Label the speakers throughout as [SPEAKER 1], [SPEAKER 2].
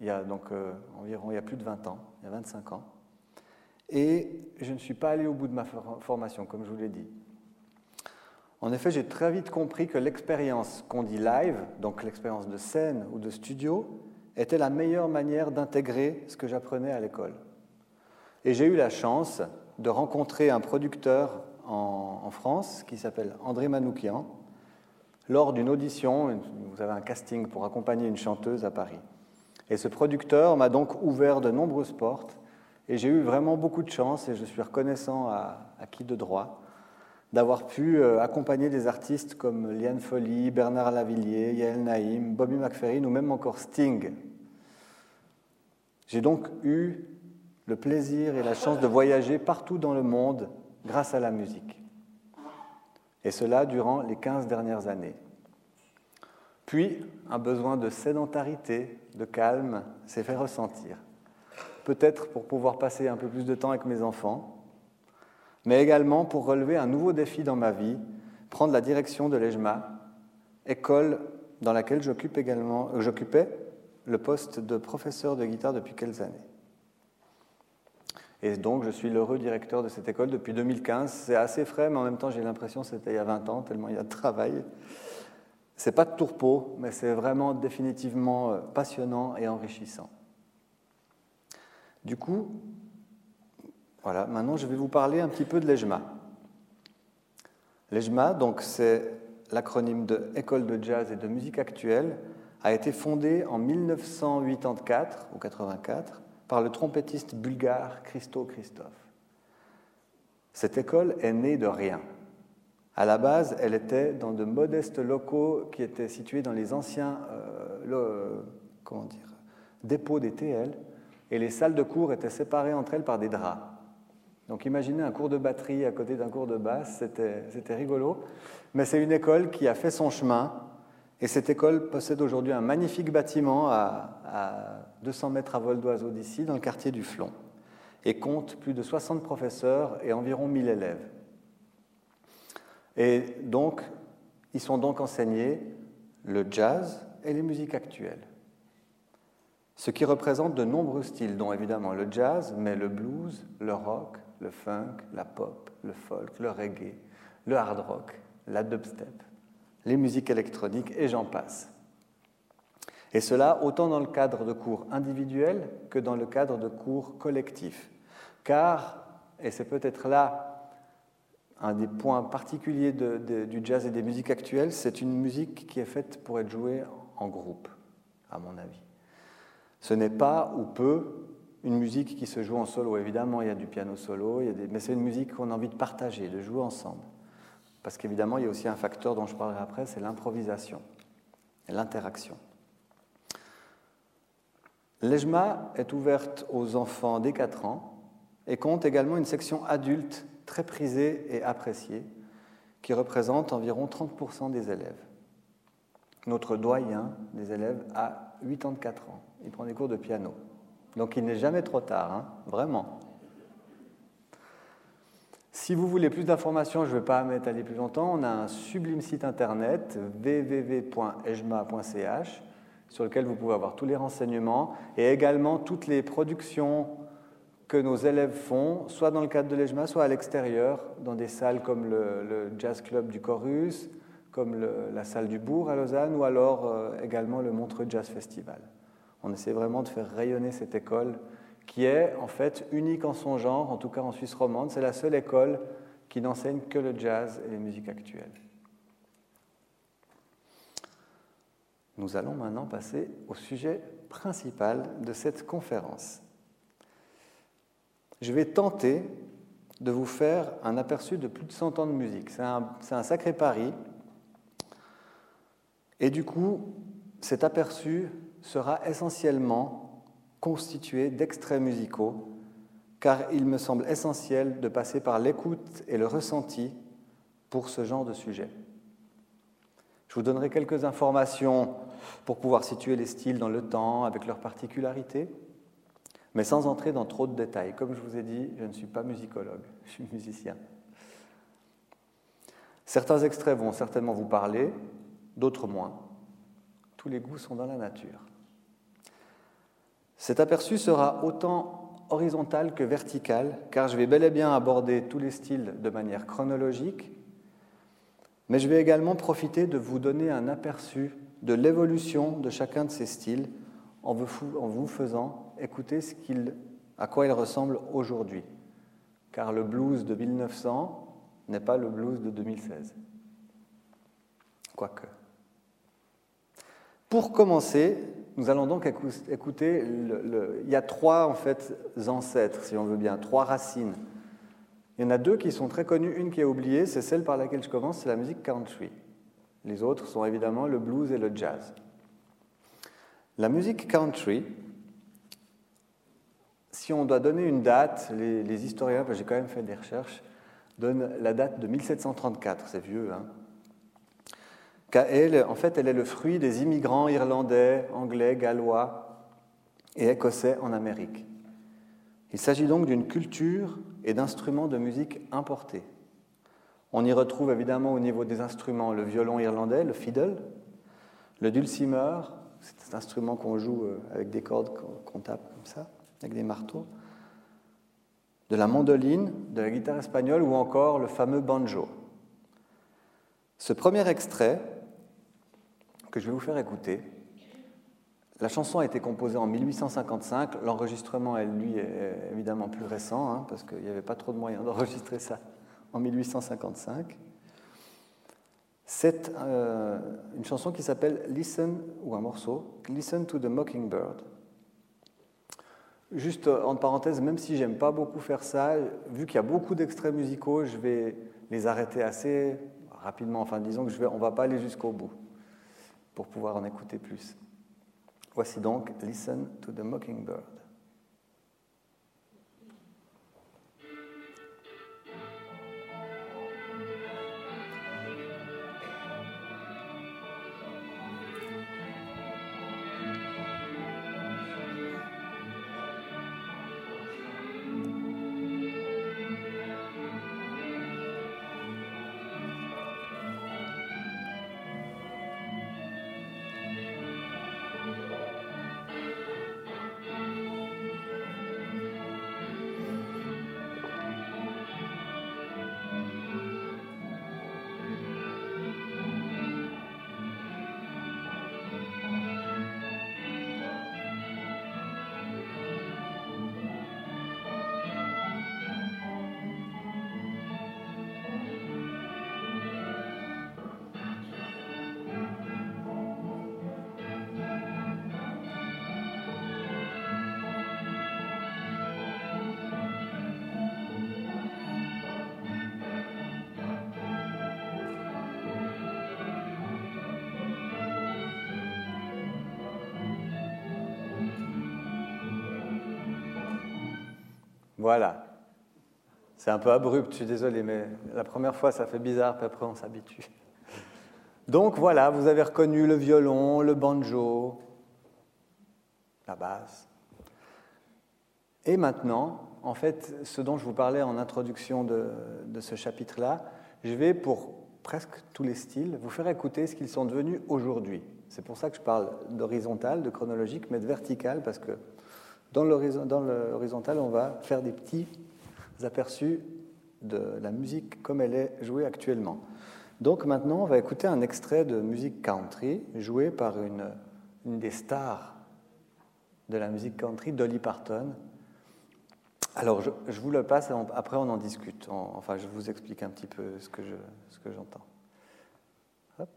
[SPEAKER 1] il y a donc euh, environ il y a plus de 20 ans, il y a 25 ans. Et je ne suis pas allé au bout de ma formation, comme je vous l'ai dit. En effet, j'ai très vite compris que l'expérience qu'on dit live, donc l'expérience de scène ou de studio, était la meilleure manière d'intégrer ce que j'apprenais à l'école. Et j'ai eu la chance de rencontrer un producteur en, en France qui s'appelle André Manoukian lors d'une audition. Vous avez un casting pour accompagner une chanteuse à Paris. Et ce producteur m'a donc ouvert de nombreuses portes et j'ai eu vraiment beaucoup de chance et je suis reconnaissant à, qui de droit d'avoir pu euh, accompagner des artistes comme Liane Folly, Bernard Lavillier, Yael Naïm, Bobby McFerrin ou même encore Sting. J'ai donc eu le plaisir et la chance de voyager partout dans le monde grâce à la musique. Et cela durant les 15 dernières années. Puis, un besoin de sédentarité, de calme, s'est fait ressentir peut-être pour pouvoir passer un peu plus de temps avec mes enfants, mais également pour relever un nouveau défi dans ma vie, prendre la direction de l'EJMA, école dans laquelle j'occupe également, j'occupais le poste de professeur de guitare depuis quelques années. Et donc, je suis l'heureux directeur de cette école depuis 2015. C'est assez frais, mais en même temps, j'ai l'impression que c'était il y a 20 ans, tellement il y a de travail. C'est pas de tourpeau, mais c'est vraiment définitivement euh, passionnant et enrichissant. Du coup, voilà, maintenant je vais vous parler un petit peu de l'EJMA. L'EJMA, donc c'est l'acronyme de École de jazz et de musique actuelle, a été fondée en 1984 ou 84 par le trompettiste bulgare Christo Christophe. Cette école est née de rien. À la base, elle était dans de modestes locaux qui étaient situés dans les anciens euh, dépôts des TL, et les salles de cours étaient séparées entre elles par des draps. Donc imaginez un cours de batterie à côté d'un cours de basse, c'était rigolo. Mais c'est une école qui a fait son chemin, et cette école possède aujourd'hui un magnifique bâtiment à, à 200 mètres à vol d'oiseau d'ici, dans le quartier du Flon, et compte plus de 60 professeurs et environ 1000 élèves. Et donc, ils sont donc enseignés le jazz et les musiques actuelles ce qui représente de nombreux styles, dont évidemment le jazz, mais le blues, le rock, le funk, la pop, le folk, le reggae, le hard rock, la dubstep, les musiques électroniques et j'en passe. Et cela autant dans le cadre de cours individuels que dans le cadre de cours collectifs. Car, et c'est peut-être là un des points particuliers du jazz et des musiques actuelles, c'est une musique qui est faite pour être jouée en groupe, à mon avis. Ce n'est pas ou peu une musique qui se joue en solo. Évidemment, il y a du piano solo, mais c'est une musique qu'on a envie de partager, de jouer ensemble. Parce qu'évidemment, il y a aussi un facteur dont je parlerai après, c'est l'improvisation et l'interaction. L'EJMA est ouverte aux enfants dès 4 ans et compte également une section adulte très prisée et appréciée qui représente environ 30% des élèves. Notre doyen des élèves a 84 ans il prend des cours de piano. Donc il n'est jamais trop tard, hein, vraiment. Si vous voulez plus d'informations, je ne vais pas m'étaler plus longtemps, on a un sublime site internet www.ejma.ch sur lequel vous pouvez avoir tous les renseignements et également toutes les productions que nos élèves font, soit dans le cadre de l'EJMA, soit à l'extérieur, dans des salles comme le, Jazz Club du Chorus, comme la salle du Bourg à Lausanne, ou alors euh, également le Montreux Jazz Festival. On essaie vraiment de faire rayonner cette école qui est en fait unique en son genre, en tout cas en Suisse romande. C'est la seule école qui n'enseigne que le jazz et les musiques actuelles. Nous allons maintenant passer au sujet principal de cette conférence. Je vais tenter de vous faire un aperçu de plus de 100 ans de musique. C'est un, sacré pari. Et du coup, cet aperçu sera essentiellement constitué d'extraits musicaux, car il me semble essentiel de passer par l'écoute et le ressenti pour ce genre de sujet. Je vous donnerai quelques informations pour pouvoir situer les styles dans le temps avec leurs particularités, mais sans entrer dans trop de détails. Comme je vous ai dit, je ne suis pas musicologue, je suis musicien. Certains extraits vont certainement vous parler, d'autres moins. Tous les goûts sont dans la nature. Cet aperçu sera autant horizontal que vertical, car je vais bel et bien aborder tous les styles de manière chronologique, mais je vais également profiter de vous donner un aperçu de l'évolution de chacun de ces styles en vous faisant écouter ce à quoi il ressemble aujourd'hui. Car le blues de 1900 n'est pas le blues de 2016. Quoique. Pour commencer, nous allons donc écouter, il y a trois en fait ancêtres, si on veut bien, trois racines. Il y en a deux qui sont très connues, une qui est oubliée, c'est celle par laquelle je commence, c'est la musique country. Les autres sont évidemment le blues et le jazz. La musique country, si on doit donner une date, les, historiens, j'ai quand même fait des recherches, donnent la date de 1734, c'est vieux. Hein. Elle, en fait, elle est le fruit des immigrants irlandais, anglais, gallois et écossais en Amérique. Il s'agit donc d'une culture et d'instruments de musique importés. On y retrouve évidemment au niveau des instruments le violon irlandais, le fiddle, le dulcimer, c'est cet instrument qu'on joue euh, avec des cordes qu'on tape comme ça, avec des marteaux, de la mandoline, de la guitare espagnole ou encore le fameux banjo. Ce premier extrait, que je vais vous faire écouter, la chanson a été composée en 1855, l'enregistrement, lui, est évidemment plus récent, hein, parce qu'il n'y avait pas trop de moyens d'enregistrer ça en 1855. C'est euh, une chanson qui s'appelle Listen, ou un morceau, Listen to the Mockingbird. Juste euh, en parenthèse, même si j'aime pas beaucoup faire ça, vu qu'il y a beaucoup d'extraits musicaux, je vais les arrêter assez rapidement. Enfin, disons que je vais, on va pas aller jusqu'au bout pour pouvoir en écouter plus. Voici donc Listen to the Mockingbird. Voilà. C'est un peu abrupt, je suis désolé, mais la première fois ça fait bizarre, puis après on s'habitue. Donc voilà, vous avez reconnu le violon, le banjo, la basse. Et maintenant, en fait, ce dont je vous parlais en introduction de, de ce chapitre-là, je vais, pour presque tous les styles, vous faire écouter ce qu'ils sont devenus aujourd'hui. C'est pour ça que je parle d'horizontal, de chronologique, mais de vertical, parce que dans l'horizontal, on va faire des petits aperçus de la musique comme elle est jouée actuellement. Donc maintenant, on va écouter un extrait de musique country joué par une, des stars de la musique country, Dolly Parton. Alors, je, vous le passe, après on en discute. enfin, je vous explique un petit peu ce que j'entends. Hop.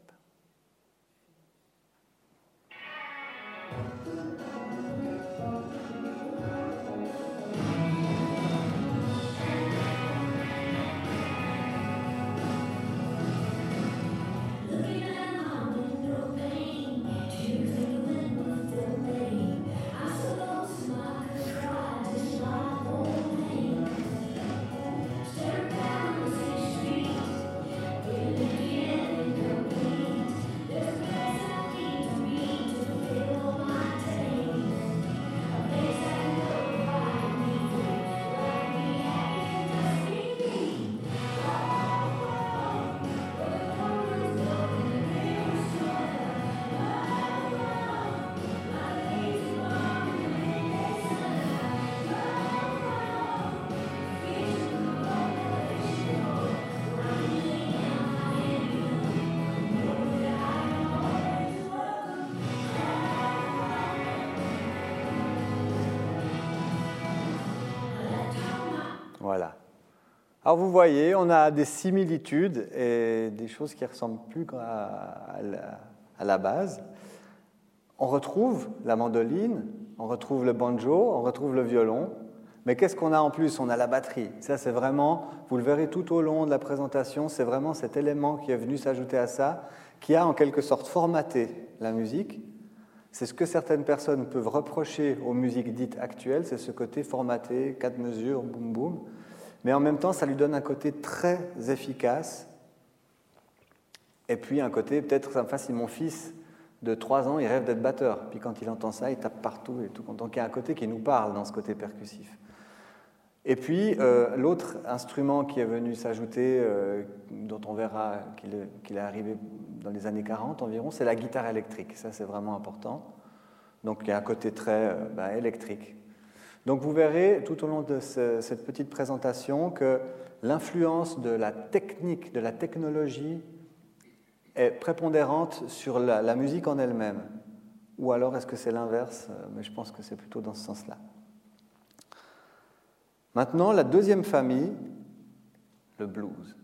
[SPEAKER 1] Alors vous voyez, on a des similitudes et des choses qui ressemblent plus à la, à la base. On retrouve la mandoline, on retrouve le banjo, on retrouve le violon, mais qu'est-ce qu'on a en plus? On a la batterie. Ça, c'est vraiment, vous le verrez tout au long de la présentation, c'est vraiment cet élément qui est venu s'ajouter à ça, qui a en quelque sorte formaté la musique. C'est ce que certaines personnes peuvent reprocher aux musiques dites actuelles, c'est ce côté formaté, quatre mesures, boum boum. Mais en même temps, ça lui donne un côté très efficace. Et puis un côté, peut-être, ça me mon fils de 3 ans, il rêve d'être batteur. Puis quand il entend ça, il tape partout et tout. Donc il y a un côté qui nous parle dans ce côté percussif. Et puis euh, l'autre instrument qui est venu s'ajouter, euh, dont on verra qu'il est, arrivé dans les années 40 environ, c'est la guitare électrique. Ça c'est vraiment important. Donc il y a un côté très euh, ben, électrique. Donc vous verrez tout au long de cette petite présentation que l'influence de la technique, de la technologie est prépondérante sur la, musique en elle-même Ou alors est-ce que c'est l'inverse? Euh, Mais je pense que c'est plutôt dans ce sens-là. Maintenant, la deuxième famille, le blues.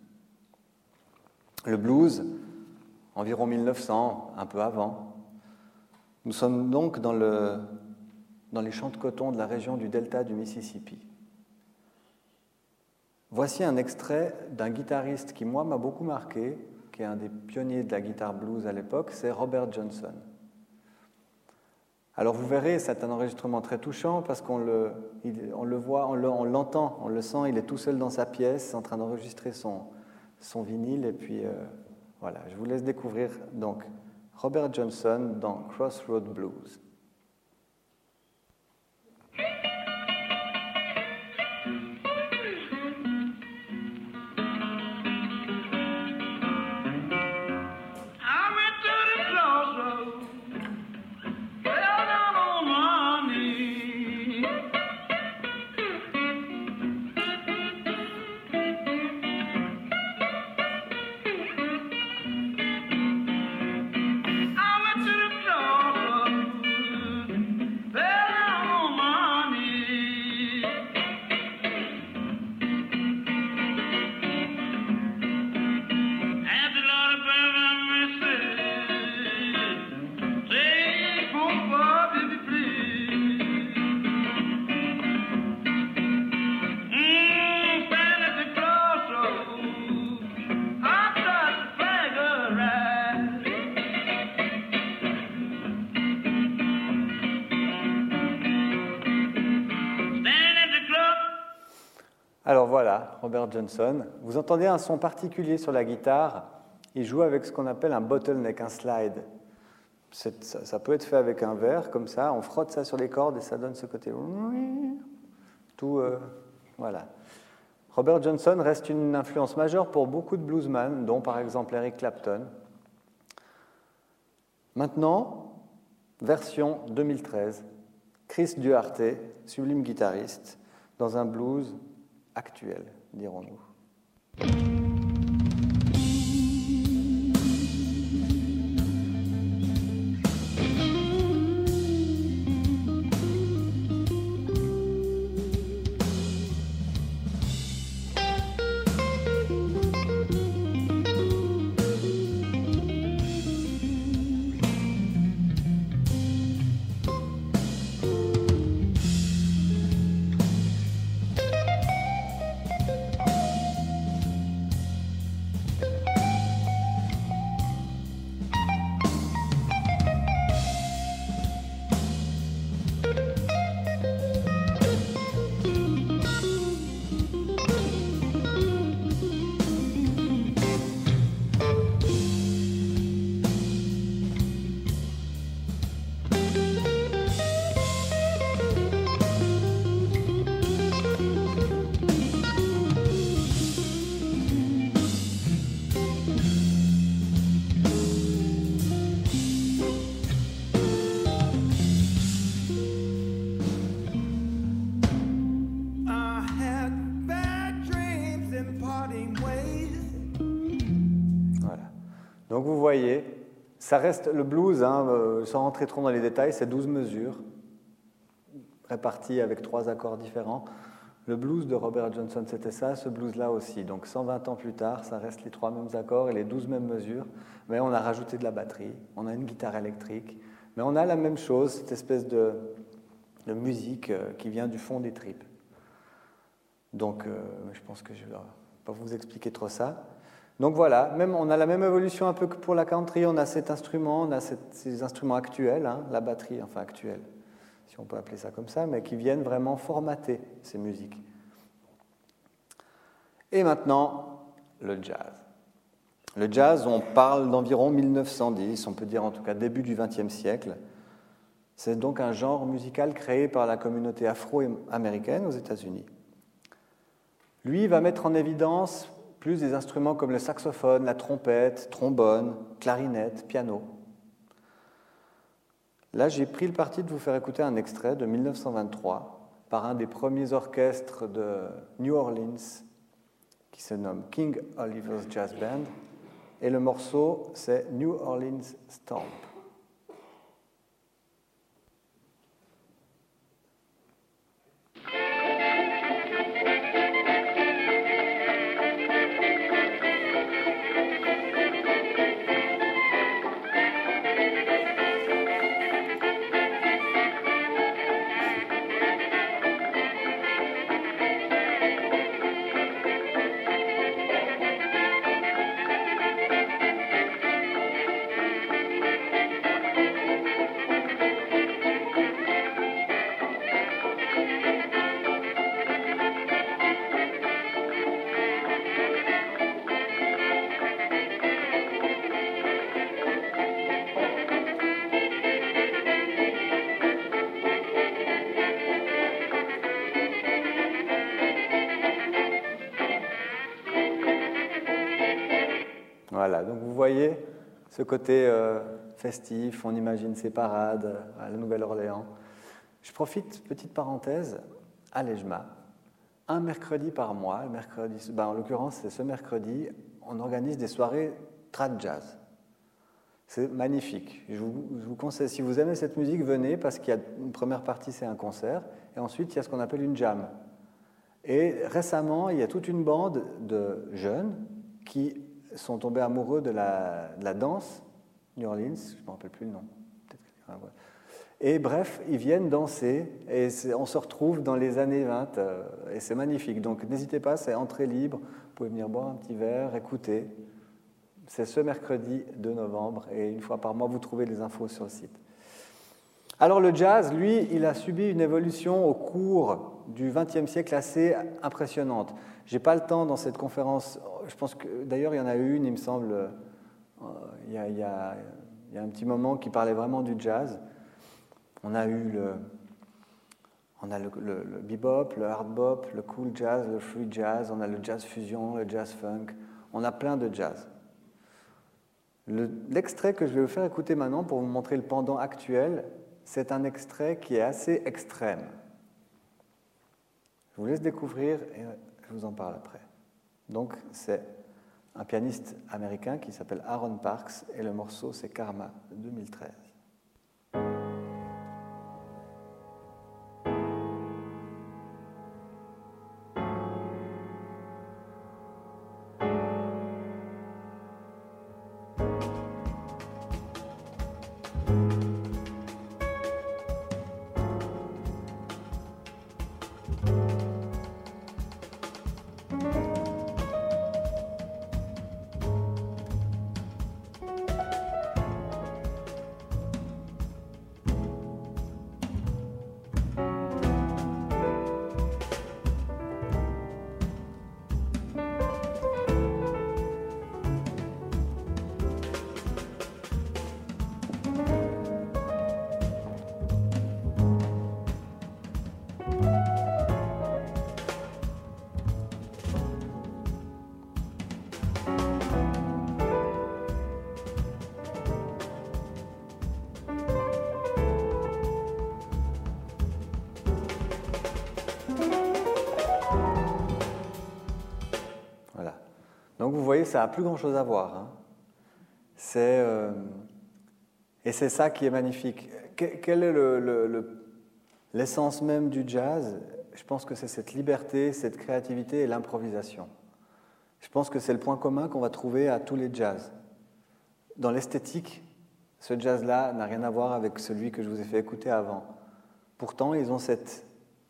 [SPEAKER 1] Le blues, environ 1900, un peu avant. Nous sommes donc dans, le, dans les champs de coton de la région du delta du Mississippi. Voici un extrait d'un guitariste qui, moi, m'a beaucoup marqué, qui est un des pionniers de la guitare blues à l'époque, c'est Robert Johnson. Alors vous verrez, c'est un enregistrement très touchant parce qu'on le, on le voit, on l'entend, on, le sent, il est tout seul dans sa pièce en train d'enregistrer son, son vinyle. Et puis euh, voilà, je vous laisse découvrir donc Robert Johnson dans Crossroad Blues. Alors Johnson. Vous entendez un son particulier sur la guitare. Il joue avec ce qu'on appelle un bottleneck, un slide. Ça, peut être fait avec un verre, comme ça. On frotte ça sur les cordes et ça donne ce côté. Euh, voilà. Robert Johnson reste une influence majeure pour beaucoup de bluesmen, dont par exemple Eric Clapton. Maintenant, version 2013. Chris Duarte, sublime guitariste, dans un blues actuelle, dirons-nous. Ça reste le blues, hein, euh, sans rentrer trop dans les détails, c'est 12 mesures, réparties avec trois accords différents. Le blues de Robert Johnson, c'était ça, ce blues-là aussi. Donc 120 ans plus tard, ça reste les trois mêmes accords et les 12 mêmes mesures, mais on a rajouté de la batterie, on a une guitare électrique, mais on a la même chose, cette espèce de, de musique euh, qui vient du fond des tripes. Donc euh, je pense que je ne vais pas vous expliquer trop ça. Donc voilà, même, on a la même évolution un peu que pour la country, on a cet instrument, on a ces instruments actuels, hein, la batterie, enfin actuelle si on peut appeler ça comme ça, mais qui viennent vraiment formater ces musiques. Et maintenant, le jazz. Le jazz, on parle d'environ 1910, on peut dire en tout cas début du XXe siècle. C'est donc un genre musical créé par la communauté afro-américaine aux États-Unis. Lui va mettre en évidence plus des instruments comme le saxophone, la trompette, trombone, clarinette, piano. Là, j'ai pris le parti de vous faire écouter un extrait de 1923 par un des premiers orchestres de New Orleans qui se nomme King Oliver's Jazz Band. Et le morceau, c'est New Orleans Stomp. Ce côté euh, festif, on imagine ces parades à la Nouvelle-Orléans. Je profite, petite parenthèse, à l'EJMA, un mercredi par mois, mercredi, ben en l'occurrence c'est ce mercredi, on organise des soirées trad jazz. C'est magnifique. Vous, je vous, conseille, si vous aimez cette musique, venez parce qu'il y a une première partie, c'est un concert, et ensuite il y a ce qu'on appelle une jam. Et récemment, il y a toute une bande de jeunes qui sont tombés amoureux de la, danse, New Orleans, je ne me rappelle plus le nom. Et bref, ils viennent danser et on se retrouve dans les années 20 euh, et c'est magnifique. Donc n'hésitez pas, c'est entrée libre. Vous pouvez venir boire un petit verre, écouter. C'est ce mercredi 2 novembre et une fois par mois, vous trouvez les infos sur le site. Alors le jazz, lui, il a subi une évolution au cours du XXe siècle assez impressionnante. Je n'ai pas le temps dans cette conférence je pense que d'ailleurs, il y en a eu une, il me semble, euh, il, y a, un petit moment qui parlait vraiment du jazz. On a eu le, on a le, bebop, le hard bop, le cool jazz, le free jazz, on a le jazz fusion, le jazz funk, on a plein de jazz. L'extrait que je vais vous faire écouter maintenant pour vous montrer le pendant actuel, c'est un extrait qui est assez extrême. Je vous laisse découvrir et je vous en parle après. Donc c'est un pianiste américain qui s'appelle Aaron Parks et le morceau c'est Karma 2013. Voyez, ça n'a plus grand-chose à voir. Hein. C'est, euh, et c'est ça qui est magnifique. quelle est l'essence même du jazz? Je pense que c'est cette liberté, cette créativité et l'improvisation. Je pense que c'est le point commun qu'on va trouver à tous les jazz. Dans l'esthétique, ce jazz-là n'a rien à voir avec celui que je vous ai fait écouter avant. Pourtant, ils ont cette,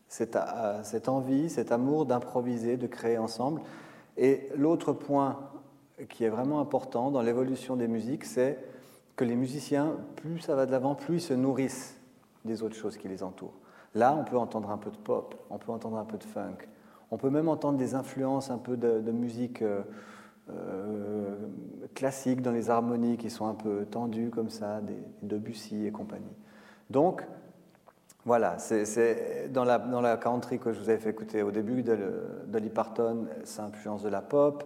[SPEAKER 1] cette, euh, cette envie, cet amour d'improviser, de créer ensemble. Et l'autre point qui est vraiment important dans l'évolution des musiques, c'est que les musiciens, plus ça va de l'avant, plus ils se nourrissent des autres choses qui les entourent. Là, on peut entendre un peu de pop, on peut entendre un peu de funk, on peut même entendre des influences un peu de, musique euh, euh, classique dans les harmonies qui sont un peu tendues comme ça, des Debussy et compagnie. Donc, voilà, c'est dans la, dans la country que je vous avais fait écouter au début Dolly Parton, ça influence de la pop.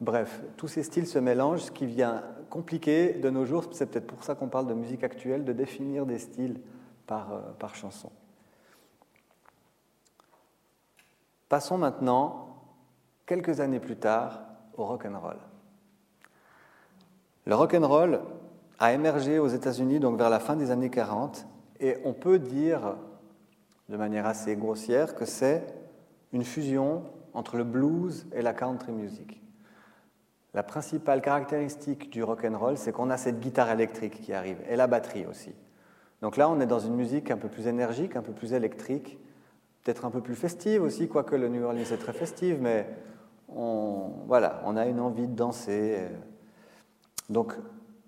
[SPEAKER 1] Bref, tous ces styles se mélangent, ce qui vient compliqué de nos jours. C'est peut-être pour ça qu'on parle de musique actuelle, de définir des styles par, euh, chanson. Passons maintenant, quelques années plus tard, au rock and roll. Le rock and roll a émergé aux États-Unis donc vers la fin des années 40 et on peut dire de manière assez grossière que c'est une fusion entre le blues et la country music. La principale caractéristique du rock and roll, c'est qu'on a cette guitare électrique qui arrive et la batterie aussi. Donc là, on est dans une musique un peu plus énergique, un peu plus électrique, peut-être un peu plus festive aussi, quoique le New Orleans est très festive, mais on, voilà, on a une envie de danser. Donc,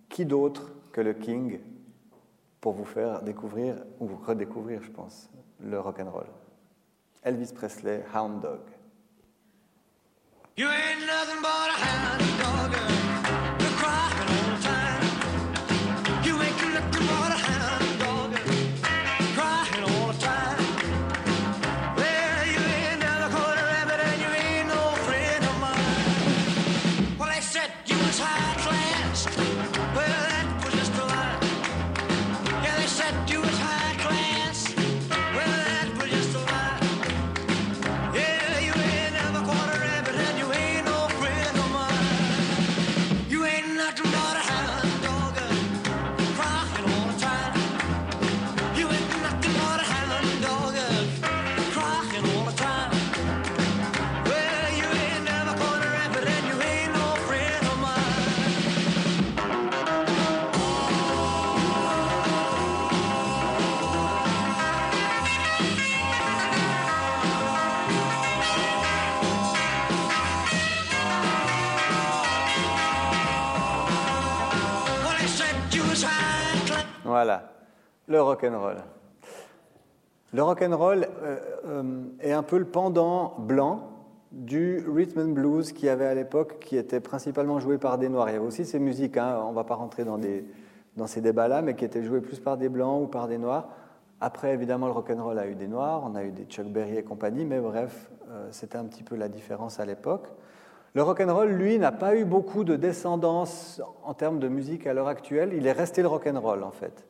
[SPEAKER 1] qui d'autre que le King pour vous faire découvrir, ou redécouvrir, je pense, le rock and roll? Elvis Presley, Hound Dog. You ain't nothing but a hound dog. Le rock and roll. Le rock and roll euh, euh, est un peu le pendant blanc du rhythm and blues qui avait à l'époque, qui était principalement joué par des noirs. Il y avait aussi ces musiques, hein, on ne va pas rentrer dans, ces débats-là, mais qui étaient jouées plus par des blancs ou par des noirs. Après, évidemment, le rock and roll a eu des noirs, on a eu des Chuck Berry et compagnie, mais bref, euh, c'était un petit peu la différence à l'époque. Le rock and roll, lui, n'a pas eu beaucoup de descendance en termes de musique à l'heure actuelle. Il est resté le rock and roll, en fait.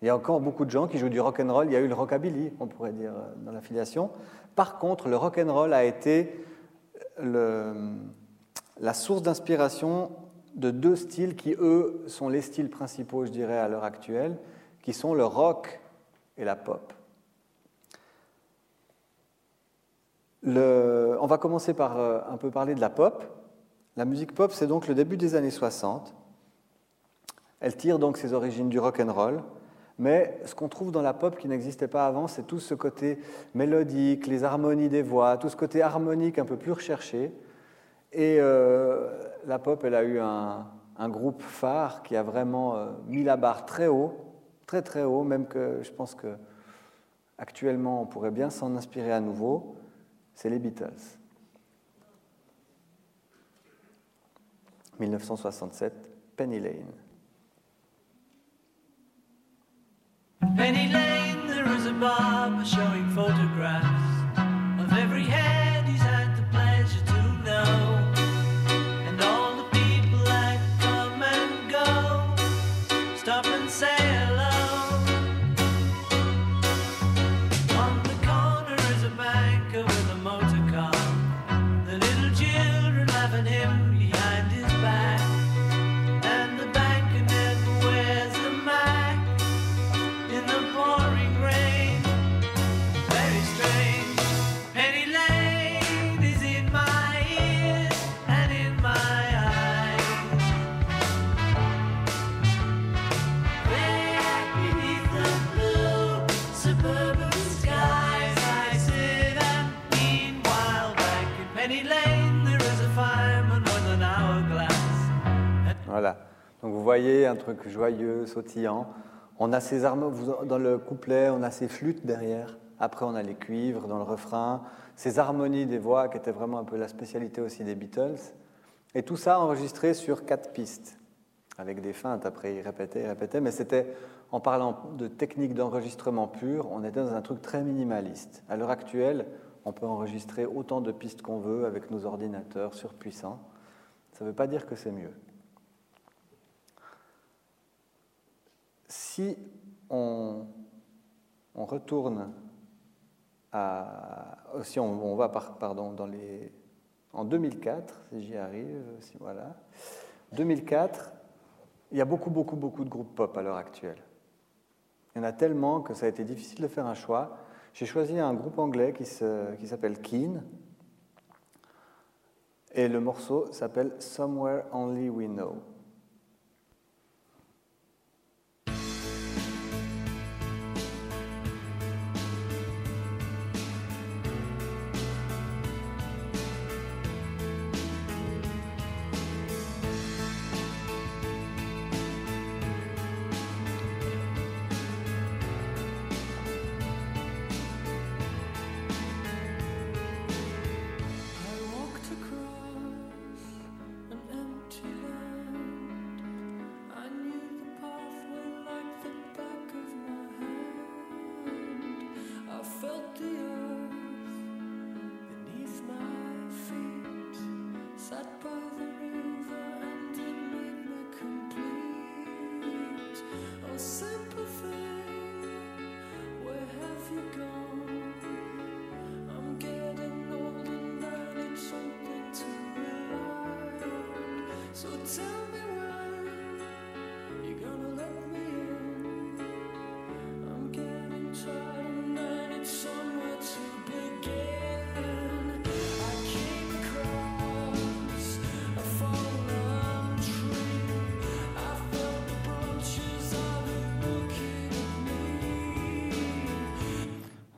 [SPEAKER 1] Il y a encore beaucoup de gens qui jouent du rock and roll. Il y a eu le rockabilly, on pourrait dire, euh, dans l'affiliation. Par contre, le rock and roll a été la source d'inspiration de deux styles qui, eux, sont les styles principaux, je dirais, à l'heure actuelle, qui sont le rock et la pop. On va commencer par euh, un peu parler de la pop. La musique pop, c'est donc le début des années 60. Elle tire donc ses origines du rock and roll. Mais ce qu'on trouve dans la pop qui n'existait pas avant, c'est tout ce côté mélodique, les harmonies des voix, tout ce côté harmonique un peu plus recherché. Et euh, la pop, elle a eu un, groupe phare qui a vraiment euh, mis la barre très haut, très très haut, même que je pense que actuellement on pourrait bien s'en inspirer à nouveau. C'est les Beatles. 1967, Penny Lane.
[SPEAKER 2] Penny Lane, there is a barber showing photographs of every head he's had the pleasure to know.
[SPEAKER 1] Vous voyez un truc joyeux, sautillant. On a ces armes dans le couplet, on a ces flûtes derrière. Après, on a les cuivres dans le refrain, ces harmonies des voix qui étaient vraiment un peu la spécialité aussi des Beatles. Et tout ça enregistré sur quatre pistes, avec des feintes. Après, ils répétaient, ils répétaient, mais c'était, en parlant de technique d'enregistrement pure, on était dans un truc très minimaliste. À l'heure actuelle, on peut enregistrer autant de pistes qu'on veut avec nos ordinateurs surpuissants. Ça ne veut pas dire que c'est mieux. Si on, on retourne à, si on, va pardon, dans les, en 2004, si j'y arrive, si voilà, 2004, il y a beaucoup, beaucoup, beaucoup de groupes pop à l'heure actuelle. Il y en a tellement que ça a été difficile de faire un choix. J'ai choisi un groupe anglais qui s'appelle Keen. Et le morceau s'appelle Somewhere Only We Know.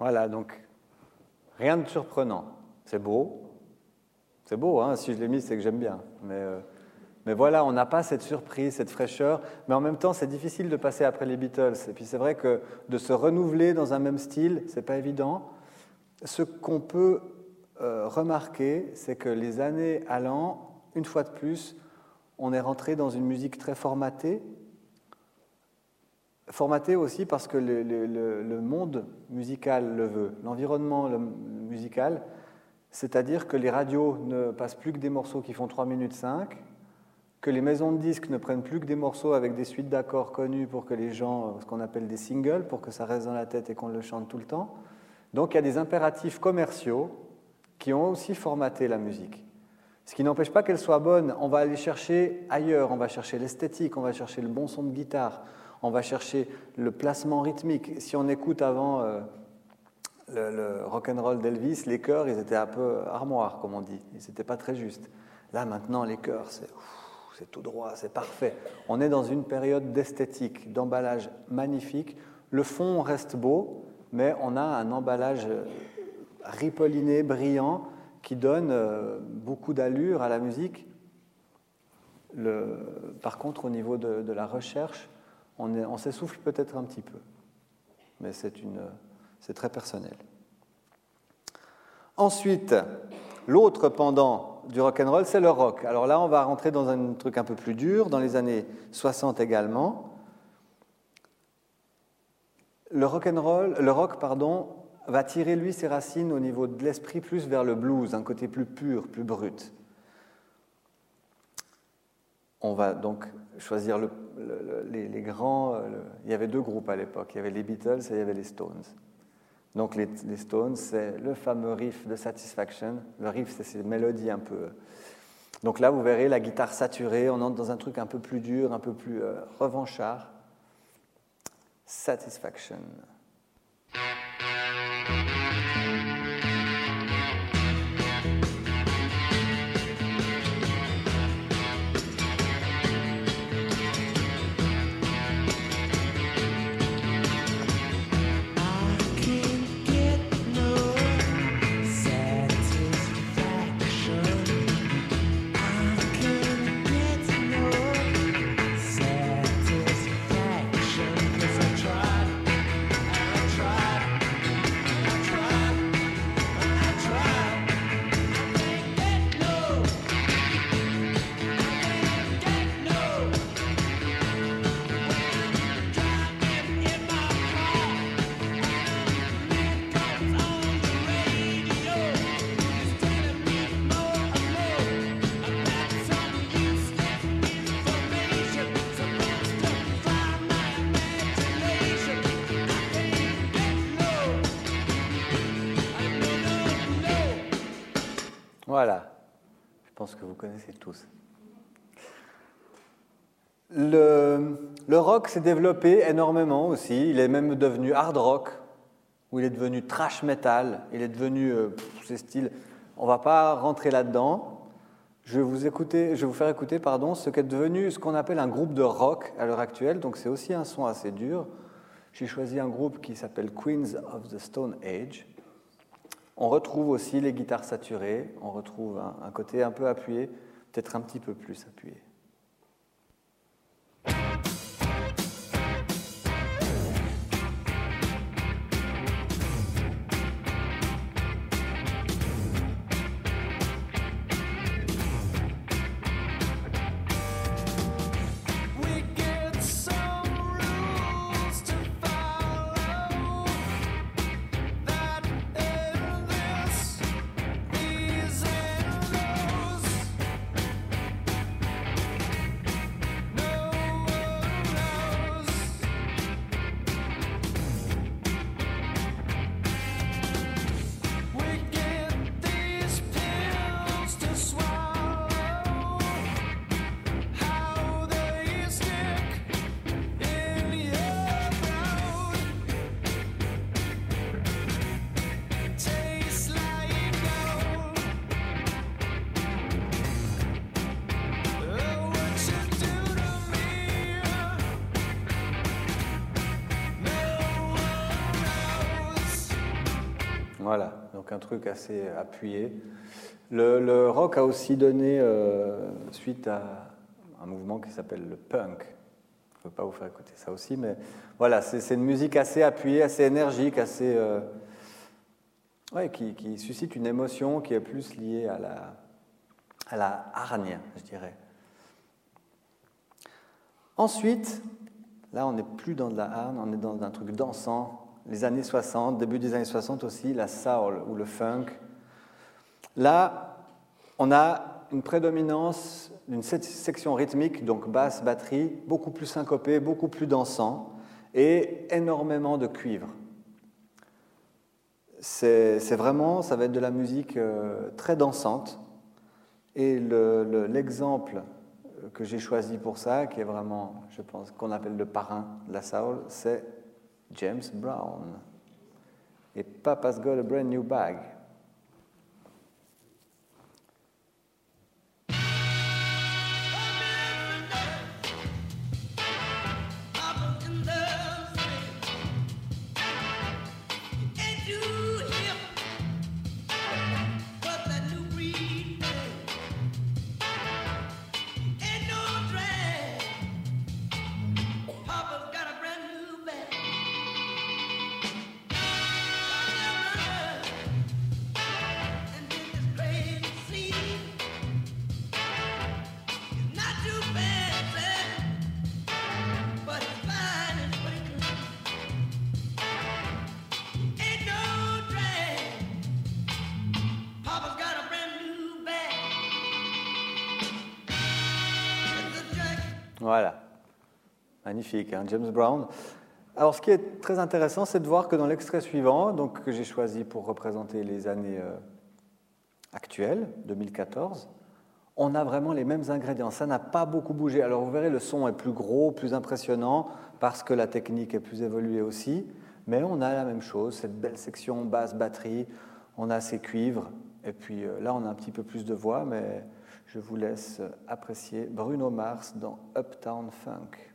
[SPEAKER 1] Voilà, donc rien de surprenant. C'est beau. C'est beau, hein si je l'ai mis, c'est que j'aime bien. Mais, euh, mais voilà, on n'a pas cette surprise, cette fraîcheur. Mais en même temps, c'est difficile de passer après les Beatles. Et puis c'est vrai que de se renouveler dans un même style, c'est pas évident. Ce qu'on peut euh, remarquer, c'est que les années allant, une fois de plus, on est rentré dans une musique très formatée, formaté aussi parce que le, monde musical le veut, l'environnement musical, c'est-à-dire que les radios ne passent plus que des morceaux qui font 3 minutes 5, que les maisons de disques ne prennent plus que des morceaux avec des suites d'accords connus pour que les gens, ce qu'on appelle des singles, pour que ça reste dans la tête et qu'on le chante tout le temps. Donc il y a des impératifs commerciaux qui ont aussi formaté la musique. Ce qui n'empêche pas qu'elle soit bonne, on va aller chercher ailleurs, on va chercher l'esthétique, on va chercher le bon son de guitare, on va chercher le placement rythmique. Si on écoute avant euh, le, le rock and roll d'Elvis, les chœurs, ils étaient un peu armoires, comme on dit. Ils n'étaient pas très justes. Là, maintenant, les chœurs, c'est tout droit, c'est parfait. On est dans une période d'esthétique, d'emballage magnifique. Le fond reste beau, mais on a un emballage ripolliné, brillant, qui donne euh, beaucoup d'allure à la musique. par contre, au niveau de la recherche, on, s'essouffle peut-être un petit peu, mais c'est très personnel. Ensuite, l'autre pendant du rock and roll, c'est le rock. Alors là, on va rentrer dans un truc un peu plus dur, dans les années 60 également. Le rock and roll, le rock, pardon, va tirer lui ses racines au niveau de l'esprit plus vers le blues, un côté plus pur, plus brut. On va donc choisir les, grands. Euh, il y avait deux groupes à l'époque. Il y avait les Beatles et il y avait les Stones. Donc les, Stones, c'est le fameux riff de Satisfaction. Le riff, c'est ces mélodies un peu. Donc là, vous verrez la guitare saturée. On entre dans un truc un peu plus dur, un peu plus euh, revanchard. Satisfaction. Connaissez tous. Le, rock s'est développé énormément aussi. Il est même devenu hard rock, ou il est devenu trash metal. Il est devenu euh, pff, ces styles. On va pas rentrer là-dedans. Je vais vous je vais vous faire écouter, pardon, ce qu'est devenu ce qu'on appelle un groupe de rock à l'heure actuelle. Donc c'est aussi un son assez dur. J'ai choisi un groupe qui s'appelle Queens of the Stone Age. On retrouve aussi les guitares saturées. On retrouve un, côté un peu appuyé, peut-être un petit peu plus appuyé. Un truc assez appuyé. Le, rock a aussi donné euh, suite à un mouvement qui s'appelle le punk. Je ne peux pas vous faire écouter ça aussi, mais voilà, c'est une musique assez appuyée, assez énergique, assez, euh, qui, qui suscite une émotion qui est plus liée à la, à la hargne, je dirais. Ensuite, là, on n'est plus dans de la hargne, on est dans un truc dansant. Les années 60, début des années 60 aussi, la soul ou le funk. Là, on a une prédominance d'une se- section rythmique, donc basse, batterie, beaucoup plus syncopée, beaucoup plus dansant, et énormément de cuivre. C'est vraiment, ça va être de la musique euh, très dansante. Et le- le- l'exemple que j'ai choisi pour ça, qui est vraiment, je pense, qu'on appelle le parrain de la soul, c'est James Brown. Et Papa's Got a Brand New Bag. Hein, James Brown. Alors, ce qui est très intéressant, c'est de voir que dans l'extrait suivant, donc, que j'ai choisi pour représenter les années euh, actuelles, 2014, on a vraiment les mêmes ingrédients. Ça n'a pas beaucoup bougé. Alors, vous verrez, le son est plus gros, plus impressionnant, parce que la technique est plus évoluée aussi. Mais on a la même chose, cette belle section basse batterie, on a ces cuivres, et puis euh, là, on a un petit peu plus de voix, mais je vous laisse apprécier Bruno Mars dans Uptown Funk.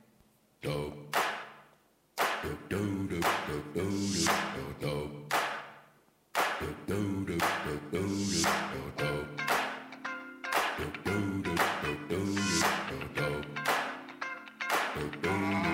[SPEAKER 3] Boom.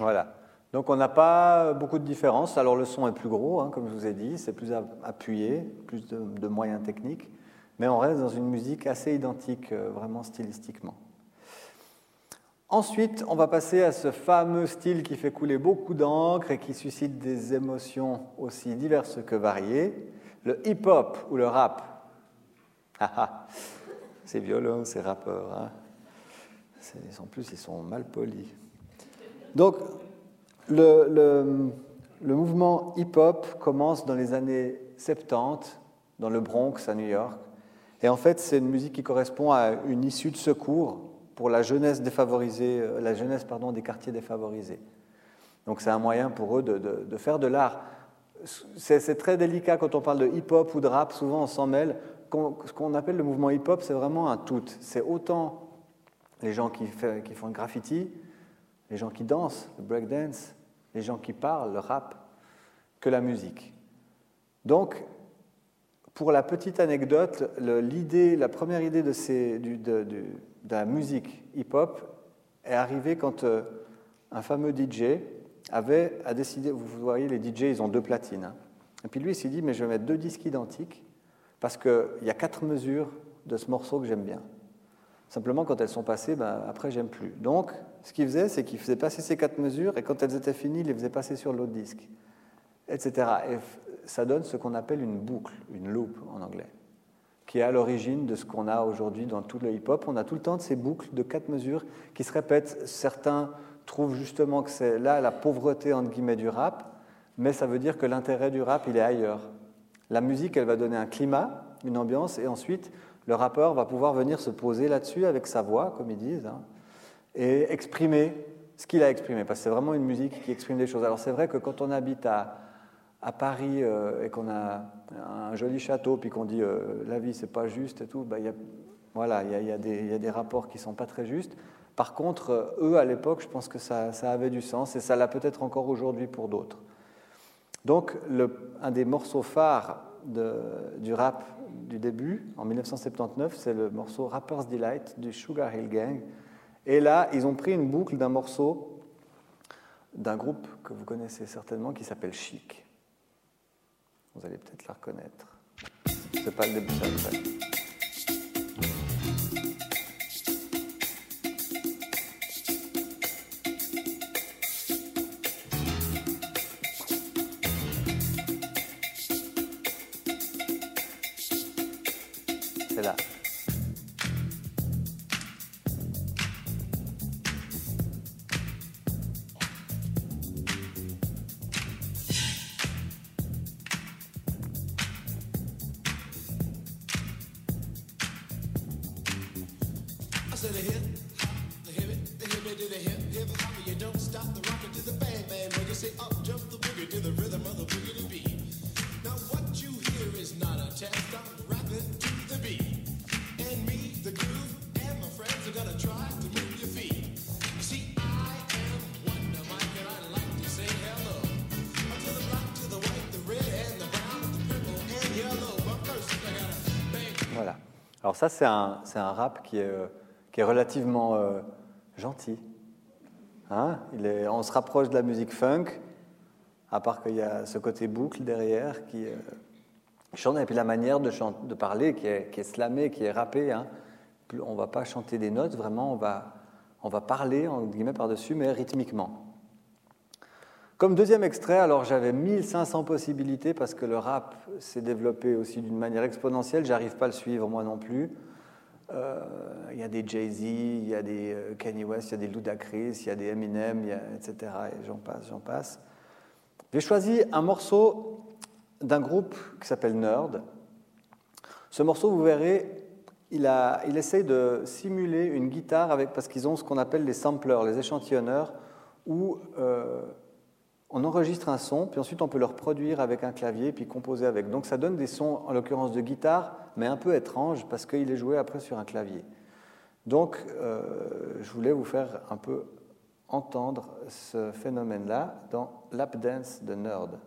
[SPEAKER 1] Voilà. Donc on n'a pas beaucoup de différence. Alors le son est plus gros, hein, comme je vous ai dit, c'est plus appuyé, plus de, moyens techniques, mais on reste dans une musique assez identique, euh, vraiment stylistiquement. Ensuite, on va passer à ce fameux style qui fait couler beaucoup d'encre et qui suscite des émotions aussi diverses que variées, le hip-hop ou le rap. Ah, ah. c'est violent, ces rappeurs. Hein. En plus, ils sont mal polis. Donc, le, mouvement hip-hop commence dans les années 70, dans le Bronx, à New York. Et en fait, c'est une musique qui correspond à une issue de secours pour la jeunesse défavorisée, euh, la jeunesse pardon, des quartiers défavorisés. Donc c'est un moyen pour eux de, faire de l'art. C'est très délicat quand on parle de hip-hop ou de rap, souvent on s'en mêle. Ce qu'on appelle le mouvement hip-hop, c'est vraiment un tout. C'est autant les gens qui, qui font le graffiti, les gens qui dansent, le breakdance, les gens qui parlent, le rap, que la musique. Donc, pour la petite anecdote, l'idée, la première idée de, la musique hip-hop est arrivée quand euh, un fameux DJ avait a décidé, vous voyez, les DJ, ils ont deux platines. Hein. Et puis lui, il s'est dit, mais je vais mettre deux disques identiques parce qu'il y a quatre mesures de ce morceau que j'aime bien. Simplement, quand elles sont passées, ben, après, j'aime plus. Donc, ce qu'il faisait, c'est qu'il faisait passer ces quatre mesures, et quand elles étaient finies, il les faisait passer sur l'autre disque, etc. Et ça donne ce qu'on appelle une boucle, une loop en anglais, qui est à l'origine de ce qu'on a aujourd'hui dans tout le hip-hop. On a tout le temps de ces boucles de quatre mesures qui se répètent. Certains trouvent justement que c'est là la pauvreté, entre guillemets, du rap, mais ça veut dire que l'intérêt du rap, il est ailleurs. La musique, elle va donner un climat, une ambiance, et ensuite, le rappeur va pouvoir venir se poser là-dessus avec sa voix, comme ils disent, hein, et exprimer ce qu'il a exprimé, parce que c'est vraiment une musique qui exprime des choses. Alors c'est vrai que quand on habite à, Paris euh, et qu'on a un joli château, puis qu'on dit euh, la vie c'est pas juste et tout, voilà, il y, a des rapports qui sont pas très justes. Par contre, euh, eux à l'époque, je pense que ça, avait du sens et ça l'a peut-être encore aujourd'hui pour d'autres. Donc, un des morceaux phares du rap du début, en 1979, c'est le morceau Rapper's Delight du Sugar Hill Gang. Et là, ils ont pris une boucle d'un morceau d'un groupe que vous connaissez certainement qui s'appelle Chic. Vous allez peut-être la reconnaître. C'est pas le début, c'est après. Ça, c'est un, un, rap qui est, euh, qui est relativement euh, gentil. Hein on se rapproche de la musique funk, à part qu'il y a ce côté boucle derrière qui euh, chante, et puis la manière de, de parler qui est, qui slamée, qui est rappée. Hein. On ne va pas chanter des notes, vraiment, on va, on va parler, en guillemets, par-dessus, mais rythmiquement. Comme deuxième extrait, alors j'avais 1500 possibilités parce que le rap s'est développé aussi d'une manière exponentielle. J'arrive pas à le suivre moi non plus. Euh, il y a des Jay-Z, il y a des euh, Kanye West, il y a des Ludacris, il y a des Eminem, etc. Et j'en passe, j'en passe. J'ai choisi un morceau d'un groupe qui s'appelle Nerd. Ce morceau, vous verrez, il, a, il essaye de simuler une guitare avec, parce qu'ils ont ce qu'on appelle les samplers, les échantillonneurs, où euh, on enregistre un son, puis ensuite on peut le reproduire avec un clavier, puis composer avec. Donc ça donne des sons, en l'occurrence de guitare, mais un peu étranges, parce qu'il est joué après sur un clavier. Donc euh, je voulais vous faire un peu entendre ce phénomène-là dans Lap Dance de Nerd.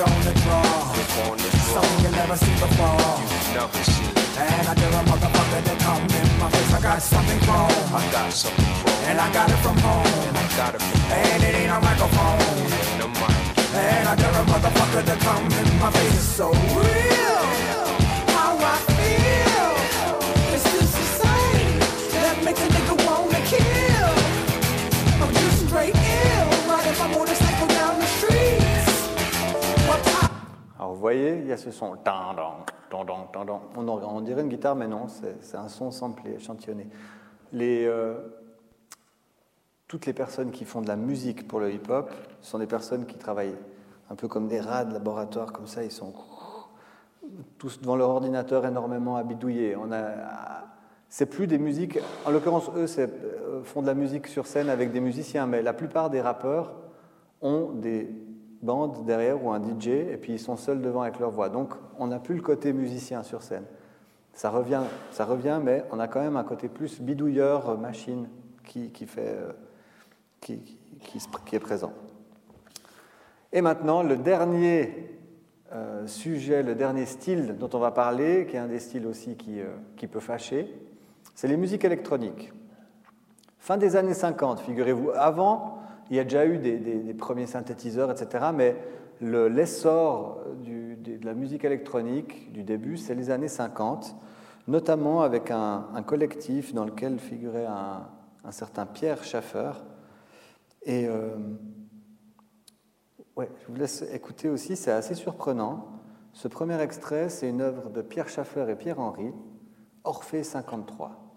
[SPEAKER 4] On the draw. Something you never seen before.
[SPEAKER 5] Never seen it.
[SPEAKER 4] And I dare a motherfucker to come in my face. I got something wrong.
[SPEAKER 5] I got something wrong.
[SPEAKER 4] And I got it from home.
[SPEAKER 5] I got it from
[SPEAKER 4] And it ain't a microphone.
[SPEAKER 5] the mic.
[SPEAKER 4] And I dare a motherfucker to come in my face. It's so real.
[SPEAKER 1] Alors vous voyez, il y a ce son. On, dirait une guitare, mais non, c'est un son samplé, échantillonné. Euh, toutes les personnes qui font de la musique pour le hip-hop sont des personnes qui travaillent un peu comme des rats de laboratoire, comme ça, ils sont tous devant leur ordinateur énormément à bidouiller. On a, c'est plus des musiques, en l'occurrence, eux euh, font de la musique sur scène avec des musiciens, mais la plupart des rappeurs ont des bandes derrière ou un DJ, et puis ils sont seuls devant avec leur voix. Donc on n'a plus le côté musicien sur scène. Ça revient, ça revient, mais on a quand même un côté plus bidouilleur, euh, machine, qui, qui fait, euh, qui, qui est présent. Et maintenant, le dernier euh, sujet, le dernier style dont on va parler, qui est un des styles aussi qui, qui peut fâcher, c'est les musiques électroniques. Fin des années 50, figurez-vous. Avant, il y a déjà eu des, premiers synthétiseurs, etc. Mais le- l'essor de la musique électronique du début, c'est les années 50, notamment avec un, collectif dans lequel figurait un, certain Pierre Schaffer. Et euh, je vous laisse écouter aussi, c'est assez surprenant. Ce premier extrait, c'est une œuvre de Pierre Schaffer et Pierre Henry, Orphée 53.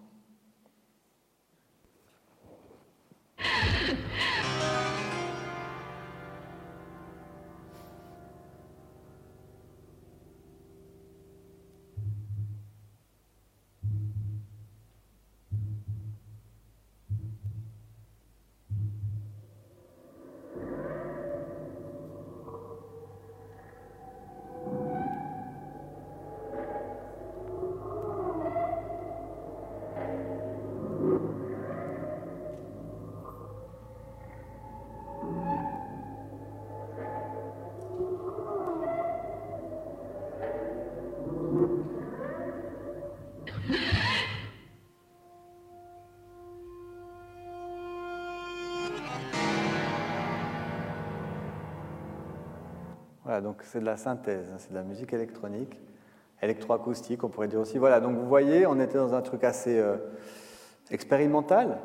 [SPEAKER 1] C'est de la synthèse, hein, c'est de la musique électronique, électroacoustique, on pourrait dire aussi. Voilà, donc vous voyez, on était dans un truc assez euh, expérimental,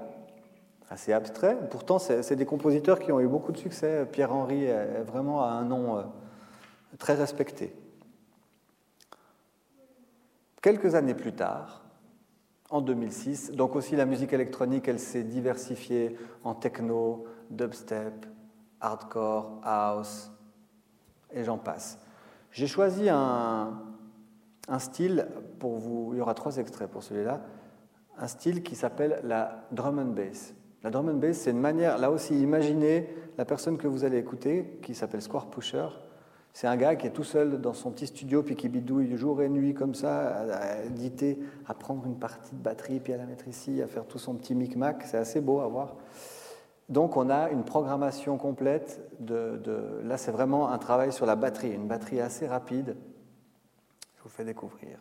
[SPEAKER 1] assez abstrait. Pourtant, c'est des compositeurs qui ont eu beaucoup de succès. Pierre-Henri est vraiment un nom euh, très respecté. Quelques années plus tard, en 2006, donc aussi la musique électronique, elle s'est diversifiée en techno, dubstep, hardcore, house, et j'en passe. J'ai choisi un, un style, pour vous, il y aura trois extraits pour celui-là, un style qui s'appelle la drum and bass. La drum and bass, c'est une manière, là aussi, imaginez la personne que vous allez écouter, qui s'appelle Square Pusher. C'est un gars qui est tout seul dans son petit studio, puis qui bidouille jour et nuit comme ça, à, éditer, à prendre une partie de batterie, puis à la mettre ici, à faire tout son petit micmac. C'est assez beau à voir. Donc on a une programmation complète de, là c'est vraiment un travail sur la batterie, une batterie assez rapide. Je vous fais découvrir.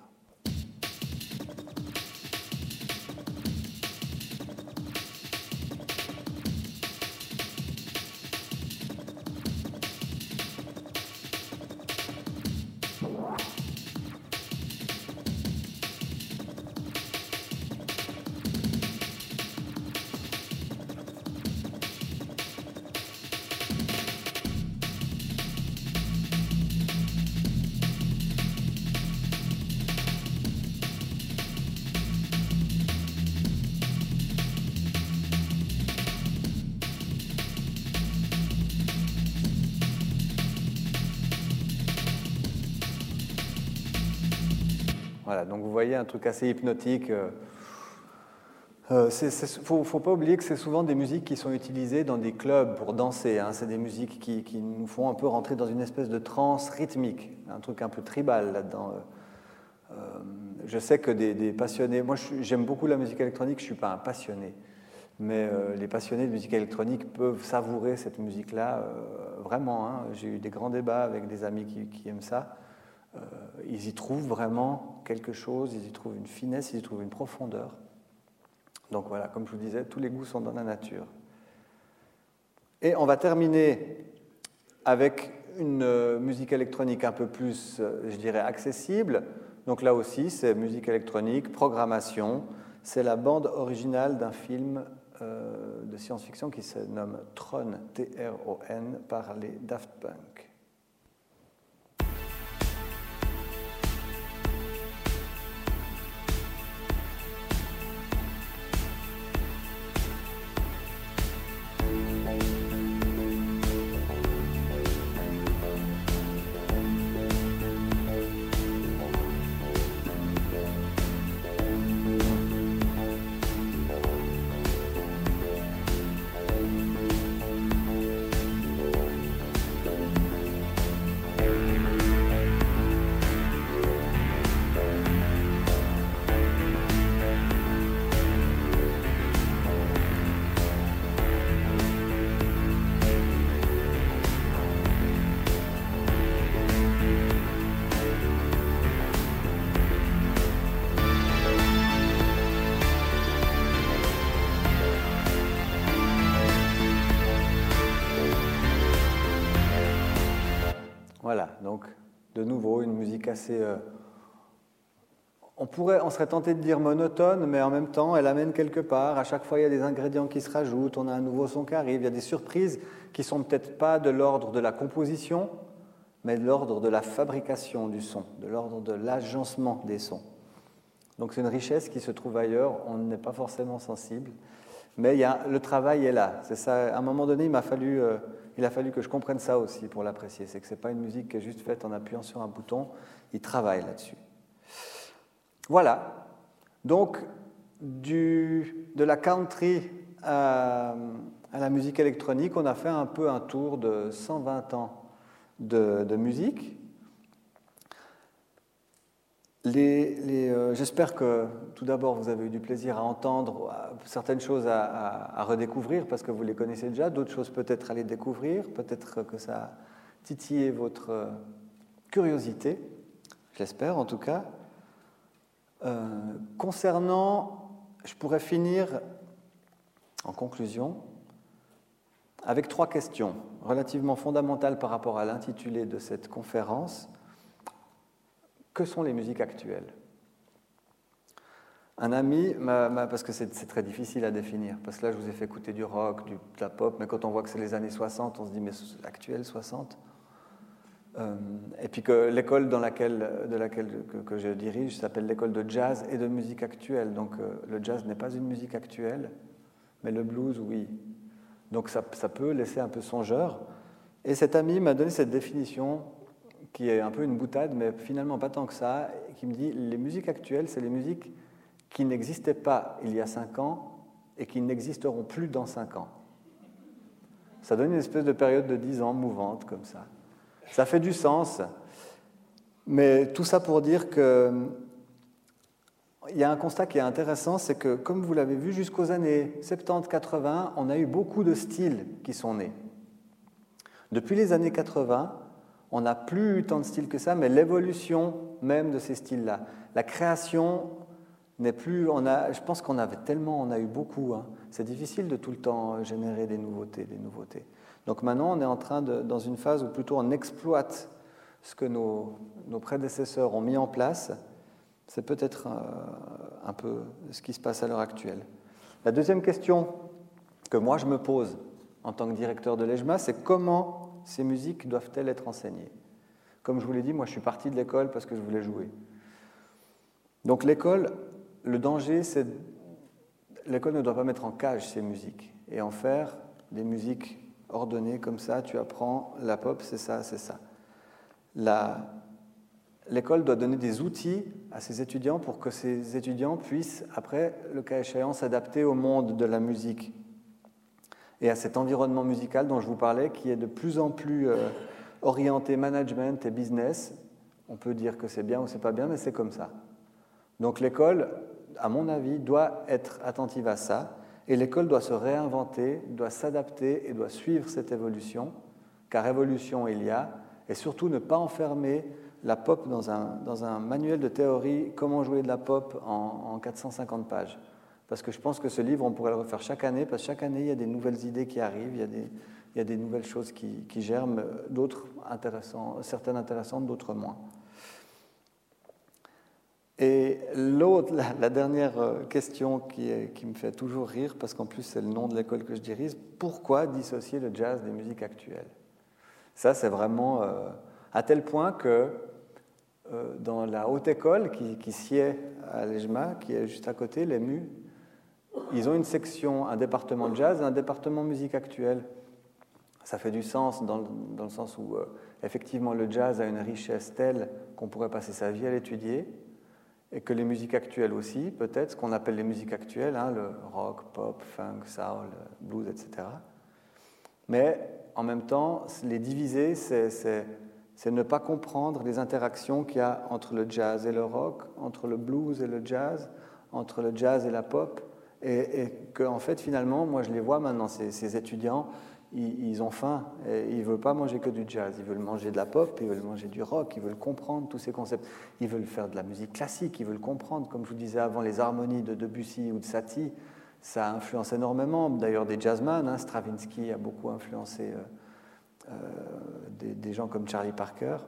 [SPEAKER 1] Voyez un truc assez hypnotique. euh, euh, c'est- c'est- faut, pas oublier que c'est souvent des musiques qui sont utilisées dans des clubs pour danser. hein. C'est des musiques qui, nous font un peu rentrer dans une espèce de transe rythmique, un truc un peu tribal là-dedans. Euh, euh, je sais que des, passionnés, moi j'aime beaucoup la musique électronique, je suis pas un passionné, Mais euh, les passionnés de musique électronique peuvent savourer cette musique-là euh, vraiment. hein. J'ai eu des grands débats avec des amis qui aiment ça. Euh, ils y trouvent vraiment quelque chose, ils y trouvent une finesse, ils y trouvent une profondeur. Donc voilà, comme je vous disais, tous les goûts sont dans la nature. Et on va terminer avec une euh, musique électronique un peu plus, euh, je dirais, accessible. Donc là aussi, c'est musique électronique, programmation. C'est la bande originale d'un film de science-fiction qui se nomme Tron, T-R-O-N, par les Daft Punk. Euh, on, pourrait, on serait tenté de dire monotone, mais en même temps, elle amène quelque part. À chaque fois, il y a des ingrédients qui se rajoutent, on a un nouveau son qui arrive, il y a des surprises qui sont peut-être pas de l'ordre de la composition, mais de l'ordre de la fabrication du son, de l'ordre de l'agencement des sons. Donc c'est une richesse qui se trouve ailleurs, on n'est pas forcément sensible, mais il y a, le travail est là. C'est ça. À un moment donné, il fallu, euh, il a fallu que je comprenne ça aussi pour l'apprécier. C'est que c'est pas une musique qui est juste faite en appuyant sur un bouton. Il travaille là-dessus. Voilà. Donc de la country à, à la musique électronique, on a fait un peu un tour de 120 ans de, musique. Euh, J'espère que tout d'abord vous avez eu du plaisir à entendre euh, certaines choses à, redécouvrir parce que vous les connaissez déjà, d'autres choses peut-être à les découvrir, peut-être que ça a votre euh, curiosité, j'espère en tout cas. Euh, concernant, je pourrais finir en conclusion avec trois questions relativement fondamentales par rapport à l'intitulé de cette conférence. Que sont les musiques actuelles? Un ami, parce que c'est très difficile à définir, parce que là je vous ai fait écouter du rock, du, de la pop, mais quand on voit que c'est les années 60, on se dit mais actuel 60 Euh, Et puis que l'école dans laquelle, de laquelle que, je dirige s'appelle l'école de jazz et de musique actuelle. Donc euh, le jazz n'est pas une musique actuelle, mais le blues, oui. Donc ça, ça peut laisser un peu songeur. Et cet ami m'a donné cette définition qui est un peu une boutade, mais finalement pas tant que ça, qui me dit les musiques actuelles, c'est les musiques qui n'existaient pas il y a cinq ans et qui n'existeront plus dans cinq ans. Ça donne une espèce de période de dix ans mouvante comme ça. Ça fait du sens, mais tout ça pour dire que il y a un constat qui est intéressant, c'est que, comme vous l'avez vu, jusqu'aux années 70-80, on a eu beaucoup de styles qui sont nés. Depuis les années 80, on n'a plus eu tant de styles que ça, mais l'évolution même de ces styles-là, la création n'est plus. On a, je pense qu'on avait tellement, on a eu beaucoup. hein. C'est difficile de tout le temps générer des nouveautés, des nouveautés. Donc maintenant, on est en train de, dans une phase où plutôt on exploite ce que nos, prédécesseurs ont mis en place. C'est peut-être euh, un peu ce qui se passe à l'heure actuelle. La deuxième question que moi je me pose en tant que directeur de l'EJMA, c'est comment ces musiques doivent-elles être enseignées? Comme je vous l'ai dit, moi je suis parti de l'école parce que je voulais jouer. Donc l'école, le danger, c'est l'école ne doit pas mettre en cage ces musiques et en faire des musiques ordonnées comme ça. Tu apprends la pop, c'est ça, c'est ça. L'école doit donner des outils à ses étudiants pour que ces étudiants puissent, après, le cas échéant, s'adapter au monde de la musique et à cet environnement musical dont je vous parlais, qui est de plus en plus euh, orienté management et business. On peut dire que c'est bien ou c'est pas bien, mais c'est comme ça. Donc l'école, à mon avis, doit être attentive à ça. Et l'école doit se réinventer, doit s'adapter et doit suivre cette évolution, car évolution il y a, et surtout ne pas enfermer la pop dans un, dans un manuel de théorie, comment jouer de la pop en, en 450 pages. Parce que je pense que ce livre, on pourrait le refaire chaque année, parce que chaque année, il y a des nouvelles idées qui arrivent, il y a des, il y a des nouvelles choses qui, qui germent, d'autres intéressantes, certaines intéressantes, d'autres moins. Et l'autre, la, dernière euh, question qui, me fait toujours rire, parce qu'en plus c'est le nom de l'école que je dirige, pourquoi dissocier le jazz des musiques actuelles? Ça, c'est vraiment euh, à tel point que euh, dans la haute école qui, sied à l'EJMA, qui est juste à côté, les MU, ils ont une section, un département de jazz et un département musique actuelle. Ça fait du sens dans dans le sens où, effectivement, le jazz a une richesse telle qu'on pourrait passer sa vie à l'étudier, et que les musiques actuelles aussi, peut-être, ce qu'on appelle les musiques actuelles, hein, le rock, pop, funk, soul, blues, etc. Mais en même temps, les diviser, c'est- ne pas comprendre les interactions qu'il y a entre le jazz et le rock, entre le blues et le jazz, entre le jazz et la pop, et, et que fait finalement, moi je les vois maintenant, ces étudiants, ils, ont faim, et ils ne veulent pas manger que du jazz, ils veulent manger de la pop, ils veulent manger du rock, ils veulent comprendre tous ces concepts, ils veulent faire de la musique classique, ils veulent comprendre, comme je vous disais avant, les harmonies de Debussy ou de Satie, ça influence énormément, d'ailleurs des jazzmen, hein, Stravinsky a beaucoup influencé. euh, euh, des, des gens comme Charlie Parker.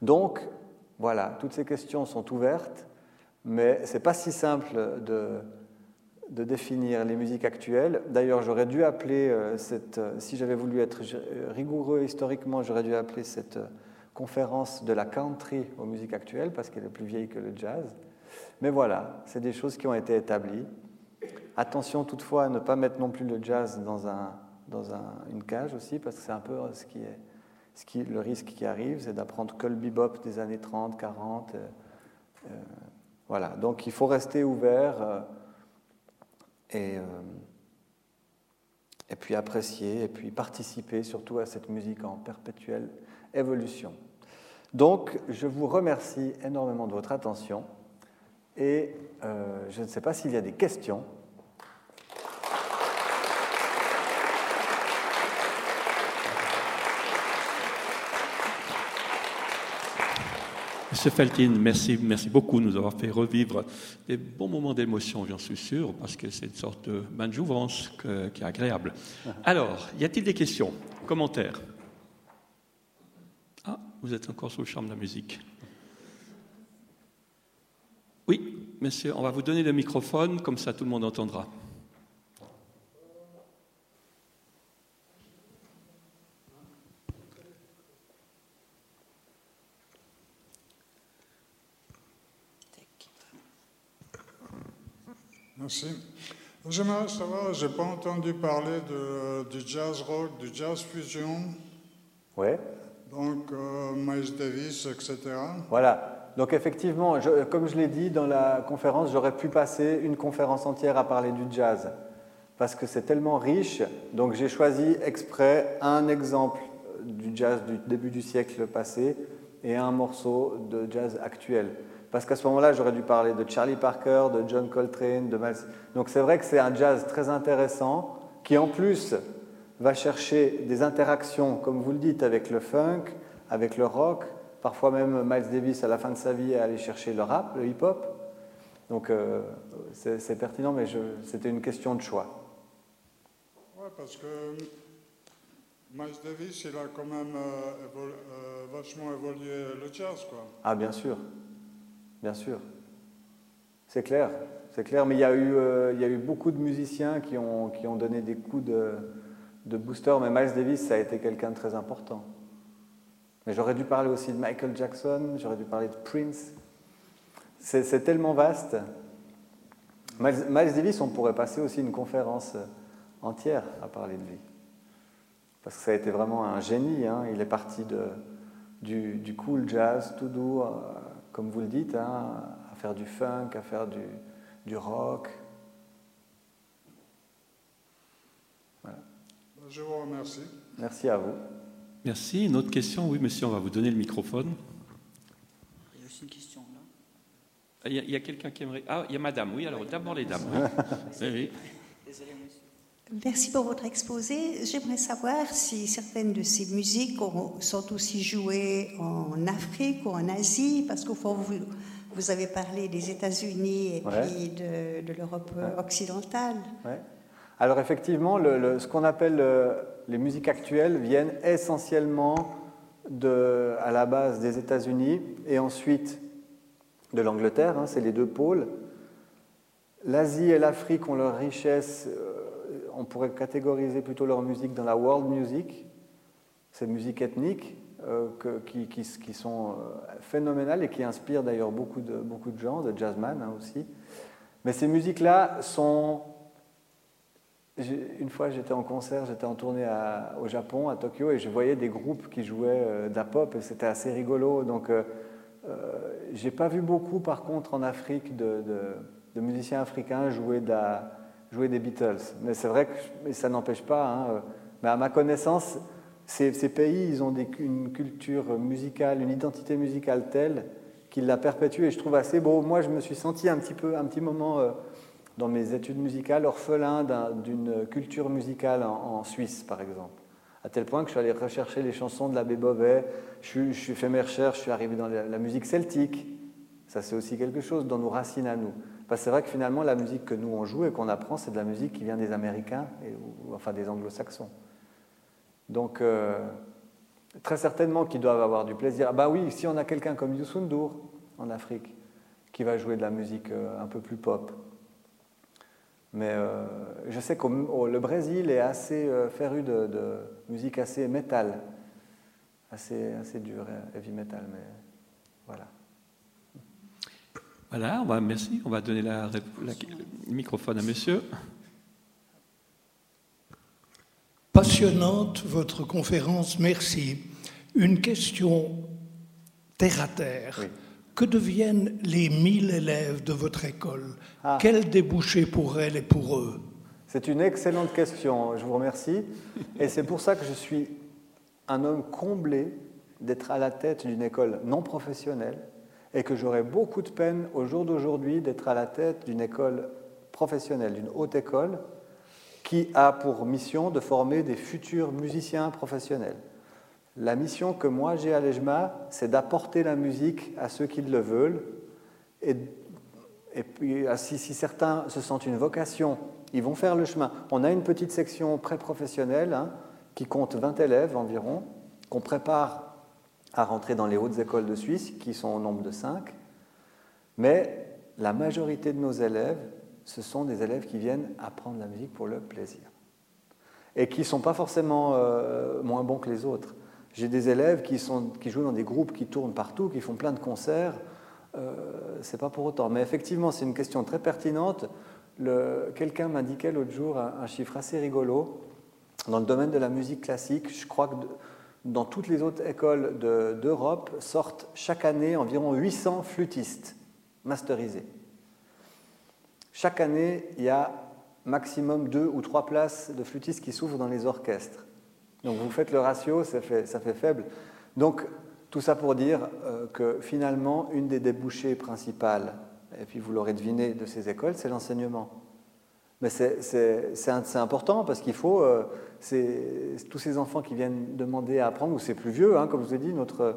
[SPEAKER 1] Donc, voilà, toutes ces questions sont ouvertes, mais ce n'est pas si simple de, de définir les musiques actuelles. D'ailleurs, j'aurais dû appeler euh, cette, euh, si j'avais voulu être euh, rigoureux historiquement, j'aurais dû appeler cette conférence de la country aux musiques actuelles, parce qu'elle est plus vieille que le jazz. Mais voilà, c'est des choses qui ont été établies. Attention toutefois à ne pas mettre non plus le jazz dans, un, dans un- une cage aussi, parce que c'est un peu ce qui est, ce qui, le risque qui arrive, c'est d'apprendre que le bebop des années 30, 40. euh, euh, voilà, donc il faut rester ouvert et, euh, et puis apprécier, et puis participer surtout à cette musique en perpétuelle évolution. Donc, je vous remercie énormément de votre attention et euh, je ne sais pas s'il y a des questions.
[SPEAKER 6] Monsieur Feltin, merci, merci beaucoup de nous avoir fait revivre des bons moments d'émotion, j'en suis sûr, parce que c'est une sorte de bain de jouvence que- qui est agréable. Alors, y a-t-il des questions, commentaires? Ah, vous êtes encore sous le charme de la musique. Oui, monsieur, on va vous donner le microphone, comme ça tout le monde entendra.
[SPEAKER 7] Merci. J'aimerais savoir, j'ai pas entendu parler de, du jazz rock, du jazz fusion,
[SPEAKER 1] Ouais.
[SPEAKER 7] donc euh, Miles Davis, etc.
[SPEAKER 1] Voilà. Donc effectivement, je- comme je l'ai dit dans la conférence, j'aurais pu passer une conférence entière à parler du jazz parce que c'est tellement riche. Donc j'ai choisi exprès un exemple du jazz du début du siècle passé et un morceau de jazz actuel. Parce qu'à ce moment-là, j'aurais dû parler de Charlie Parker, de John Coltrane, de Miles. Donc c'est vrai que c'est un jazz très intéressant qui en plus va chercher des interactions, comme vous le dites, avec le funk, avec le rock. Parfois même Miles Davis, à la fin de sa vie, est allé chercher le rap, le hip-hop. Donc euh, c'est pertinent, mais c'était une question de choix.
[SPEAKER 7] Ouais, parce que Miles Davis, il a quand même euh, euh, vachement évolué le jazz, quoi.
[SPEAKER 1] Ah, bien sûr. Bien sûr. C'est clair. C'est clair, mais il y, a eu, euh, y a eu beaucoup de musiciens qui ont, qui ont donné des coups de, de booster, mais Miles Davis, ça a été quelqu'un de très important. Mais j'aurais dû parler aussi de Michael Jackson, j'aurais dû parler de Prince. C'est tellement vaste. Miles, Miles Davis, on pourrait passer aussi une conférence euh, entière à parler de lui. Parce que ça a été vraiment un génie. hein. Il est parti de, du, du cool jazz tout doux, euh, comme vous le dites, hein, à faire du funk, à faire du, du rock.
[SPEAKER 7] Je vous remercie.
[SPEAKER 1] Merci à vous.
[SPEAKER 6] Merci. Une autre question Oui, monsieur, on va vous donner le microphone.
[SPEAKER 8] Il y a aussi une question là.
[SPEAKER 6] Il y a, il y a quelqu'un qui aimerait. Ah, il y a madame, oui, alors d'abord les dames. Oui, oui. oui.
[SPEAKER 8] Désolé, monsieur.
[SPEAKER 9] Merci pour votre exposé. J'aimerais savoir si certaines de ces musiques sont aussi jouées en Afrique ou en Asie, parce qu'au fond, vous, vous avez parlé des États-Unis et
[SPEAKER 1] Ouais.
[SPEAKER 9] puis de, de l'Europe occidentale.
[SPEAKER 1] Ouais. Alors effectivement, le- le- ce qu'on appelle euh, les musiques actuelles viennent essentiellement de, à la base des États-Unis et ensuite de l'Angleterre, hein, c'est les deux pôles. L'Asie et l'Afrique ont leur richesse, euh, on pourrait catégoriser plutôt leur musique dans la world music, ces musiques ethniques euh, qui, sont euh, phénoménales et qui inspirent d'ailleurs beaucoup de, beaucoup de gens, de jazzman hein, aussi. Mais ces musiques-là sont Une fois, j'étais en concert, j'étais en tournée au Japon, à Tokyo, et je voyais des groupes qui jouaient euh, de la pop, et c'était assez rigolo. Donc, euh, euh, j'ai pas vu beaucoup, par contre, en Afrique, de, de- de musiciens africains jouer, de la- jouer des Beatles. Mais c'est vrai que mais ça n'empêche pas. hein, euh, mais à ma connaissance, ces, pays, ils ont une culture musicale, une identité musicale telle qu'ils la perpétuent, et je trouve assez beau. Moi, je me suis senti un petit peu, un petit moment. euh, dans mes études musicales, orphelin d'un- d'une culture musicale en, Suisse, par exemple. À tel point que je suis allé rechercher les chansons de l'abbé suis- je suis fait mes recherches, je suis arrivé dans la, la musique celtique. Ça, c'est aussi quelque chose dans nos racines à nous. Parce que c'est vrai que finalement, la musique que nous on joue et qu'on apprend, c'est de la musique qui vient des Américains, enfin des Anglo-Saxons. Donc, euh, très certainement qu'ils doivent avoir du plaisir. Ah bah oui, si on a quelqu'un comme Youssou N'Dour en Afrique, qui va jouer de la musique euh, un peu plus pop, mais euh, je sais que le Brésil est assez féru de, de musique assez métal, assez, assez dure, heavy metal, mais voilà.
[SPEAKER 6] Voilà, on va, merci. On va donner la, le microphone à monsieur.
[SPEAKER 10] Passionnante votre conférence, merci. Une question terre à terre.
[SPEAKER 1] Oui.
[SPEAKER 10] Que deviennent les 1000 élèves de votre école?
[SPEAKER 1] Ah.
[SPEAKER 10] Quel débouché pour elles et pour eux?
[SPEAKER 1] C'est une excellente question, je vous remercie. Et c'est pour ça que je suis un homme comblé d'être à la tête d'une école non professionnelle et que j'aurais beaucoup de peine au jour d'aujourd'hui d'être à la tête d'une école professionnelle, d'une haute école qui a pour mission de former des futurs musiciens professionnels. La mission que moi j'ai à l'EJMA, c'est d'apporter la musique à ceux qui le veulent et puis, ah, si, si certains se sentent une vocation, ils vont faire le chemin. On a une petite section pré-professionnelle hein, qui compte 20 élèves environ, qu'on prépare à rentrer dans les hautes écoles de Suisse, qui sont au nombre de 5. Mais la majorité de nos élèves, ce sont des élèves qui viennent apprendre la musique pour le plaisir. Et qui ne sont pas forcément euh, moins bons que les autres. J'ai des élèves qui, sont, qui jouent dans des groupes qui tournent partout, qui font plein de concerts. Euh, c'est pas pour autant. Mais effectivement, c'est une question très pertinente. Quelqu'un m'indiquait l'autre jour un, un chiffre assez rigolo. Dans le domaine de la musique classique, je crois que dans toutes les autres écoles de- d'Europe sortent chaque année environ 800 flûtistes masterisés. Chaque année, il y a maximum deux ou trois places de flûtistes qui s'ouvrent dans les orchestres. Donc vous faites le ratio, ça fait, ça fait faible. Donc tout ça pour dire euh, que finalement, une des débouchés principales, et puis vous l'aurez deviné de ces écoles, c'est l'enseignement. Mais c'est- important parce qu'il faut, euh, tous ces enfants qui viennent demander à apprendre, ou c'est plus vieux, hein, comme je vous ai dit, notre,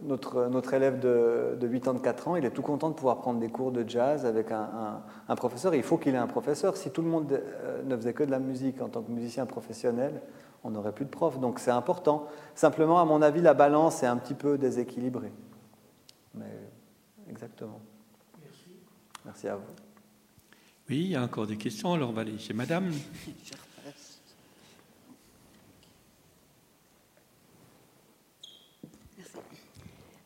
[SPEAKER 1] notre, notre élève de, de 8 ans, de 4 ans, il est tout content de pouvoir prendre des cours de jazz avec un, un- un professeur. Et il faut qu'il ait un professeur. Si tout le monde euh, ne faisait que de la musique en tant que musicien professionnel, on n'aurait plus de profs. Donc c'est important. Simplement, à mon avis, la balance est un petit peu déséquilibrée. Mais exactement. Merci à vous.
[SPEAKER 6] Oui, il y a encore des questions, alors on va aller chez madame.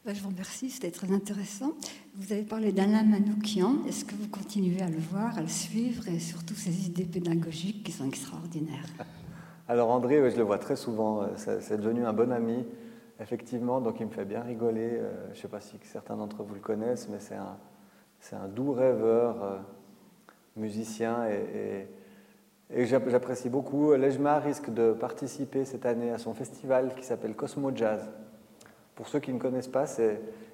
[SPEAKER 11] Ben, Je vous remercie, c'était très intéressant. Vous avez parlé d'Alain Manoukian. Est-ce que vous continuez à le voir, à le suivre et surtout ses idées pédagogiques qui sont extraordinaires?
[SPEAKER 1] Alors André, je le vois très souvent, euh, c'est devenu un bon ami, effectivement, donc il me fait bien rigoler. Euh, Je ne sais pas si certains d'entre vous le connaissent, mais c'est un, c'est un doux rêveur, euh, musicien, et, et- et j'app- j'apprécie beaucoup. Lejma risque de participer cette année à son festival qui s'appelle Cosmo Jazz. Pour ceux qui ne connaissent pas,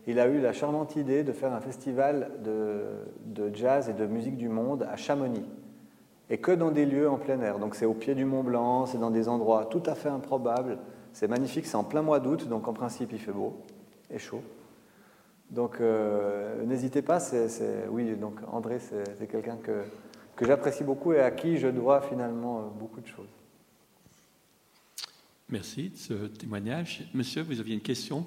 [SPEAKER 1] il a eu la charmante idée de faire un festival de, de jazz et de musique du monde à Chamonix. et que dans des lieux en plein air. Donc c'est au pied du Mont Blanc, c'est dans des endroits tout à fait improbables. C'est magnifique, c'est en plein mois d'août, donc en principe il fait beau et chaud. Donc euh, n'hésitez pas, c'est, c'est- oui, donc André c'est, c'est quelqu'un que, que j'apprécie beaucoup et à qui je dois finalement euh, beaucoup de choses.
[SPEAKER 6] Merci de ce témoignage. Monsieur, vous aviez une question?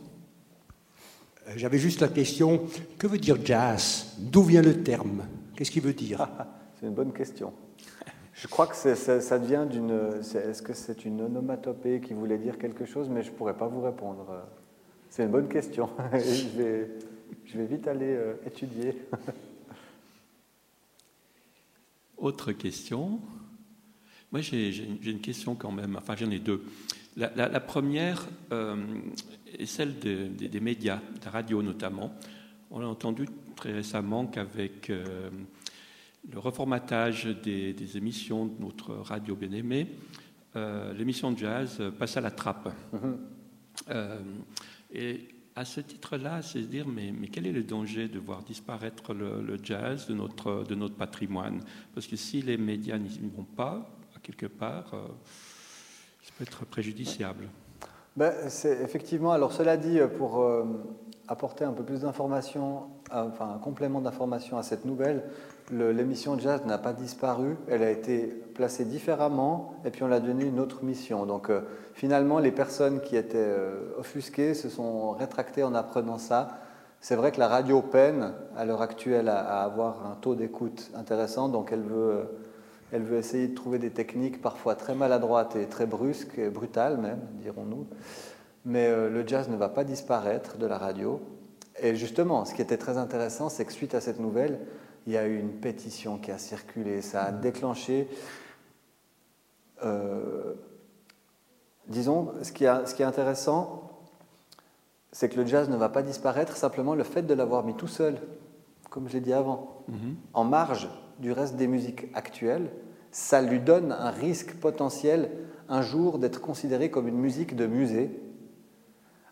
[SPEAKER 12] Euh, J'avais juste la question, que veut dire jazz? D'où vient le terme? Qu'est-ce qu'il veut dire?
[SPEAKER 1] C'est une bonne question. Je crois que c'est- c'est- ça vient d'une. c'est- Est-ce que c'est une onomatopée qui voulait dire quelque chose? Mais je ne pourrais pas vous répondre. C'est une bonne question. Je, vais, je vais vite aller euh, étudier.
[SPEAKER 6] Autre question Moi, j'ai une question quand même. Enfin, j'en ai deux. La, la- la première euh, est celle de- des- des médias, de la radio notamment. On a entendu très récemment qu'avec euh, le reformatage des, des émissions de notre radio bien-aimée, l'émission de jazz passe à la trappe. Euh, et à ce titre-là, c'est se dire, mais, quel est le danger de voir disparaître le, jazz de notre, de notre patrimoine? Parce que si les médias n'y vont pas, quelque part, euh, ça peut être préjudiciable.
[SPEAKER 1] Ben, c'est effectivement, alors cela dit, pour euh, apporter un peu plus d'informations, euh, enfin un complément d'information à cette nouvelle, le- l'émission Jazz n'a pas disparu, elle a été placée différemment et puis on l'a donné une autre mission. Donc euh, finalement, les personnes qui étaient euh, offusquées se sont rétractées en apprenant ça. C'est vrai que la radio peine à l'heure actuelle à, avoir un taux d'écoute intéressant, donc elle veut, euh, elle veut essayer de trouver des techniques parfois très maladroites et très brusques, et brutales même, dirons-nous. Mais le jazz ne va pas disparaître de la radio. Et justement, ce qui était très intéressant, c'est que suite à cette nouvelle, il y a eu une pétition qui a circulé. Ça a déclenché, euh, disons, ce qui, a- ce qui est intéressant, c'est que le jazz ne va pas disparaître, simplement le fait de l'avoir mis tout seul, comme je l'ai dit avant, en marge du reste des musiques actuelles, ça lui donne un risque potentiel un jour d'être considéré comme une musique de musée.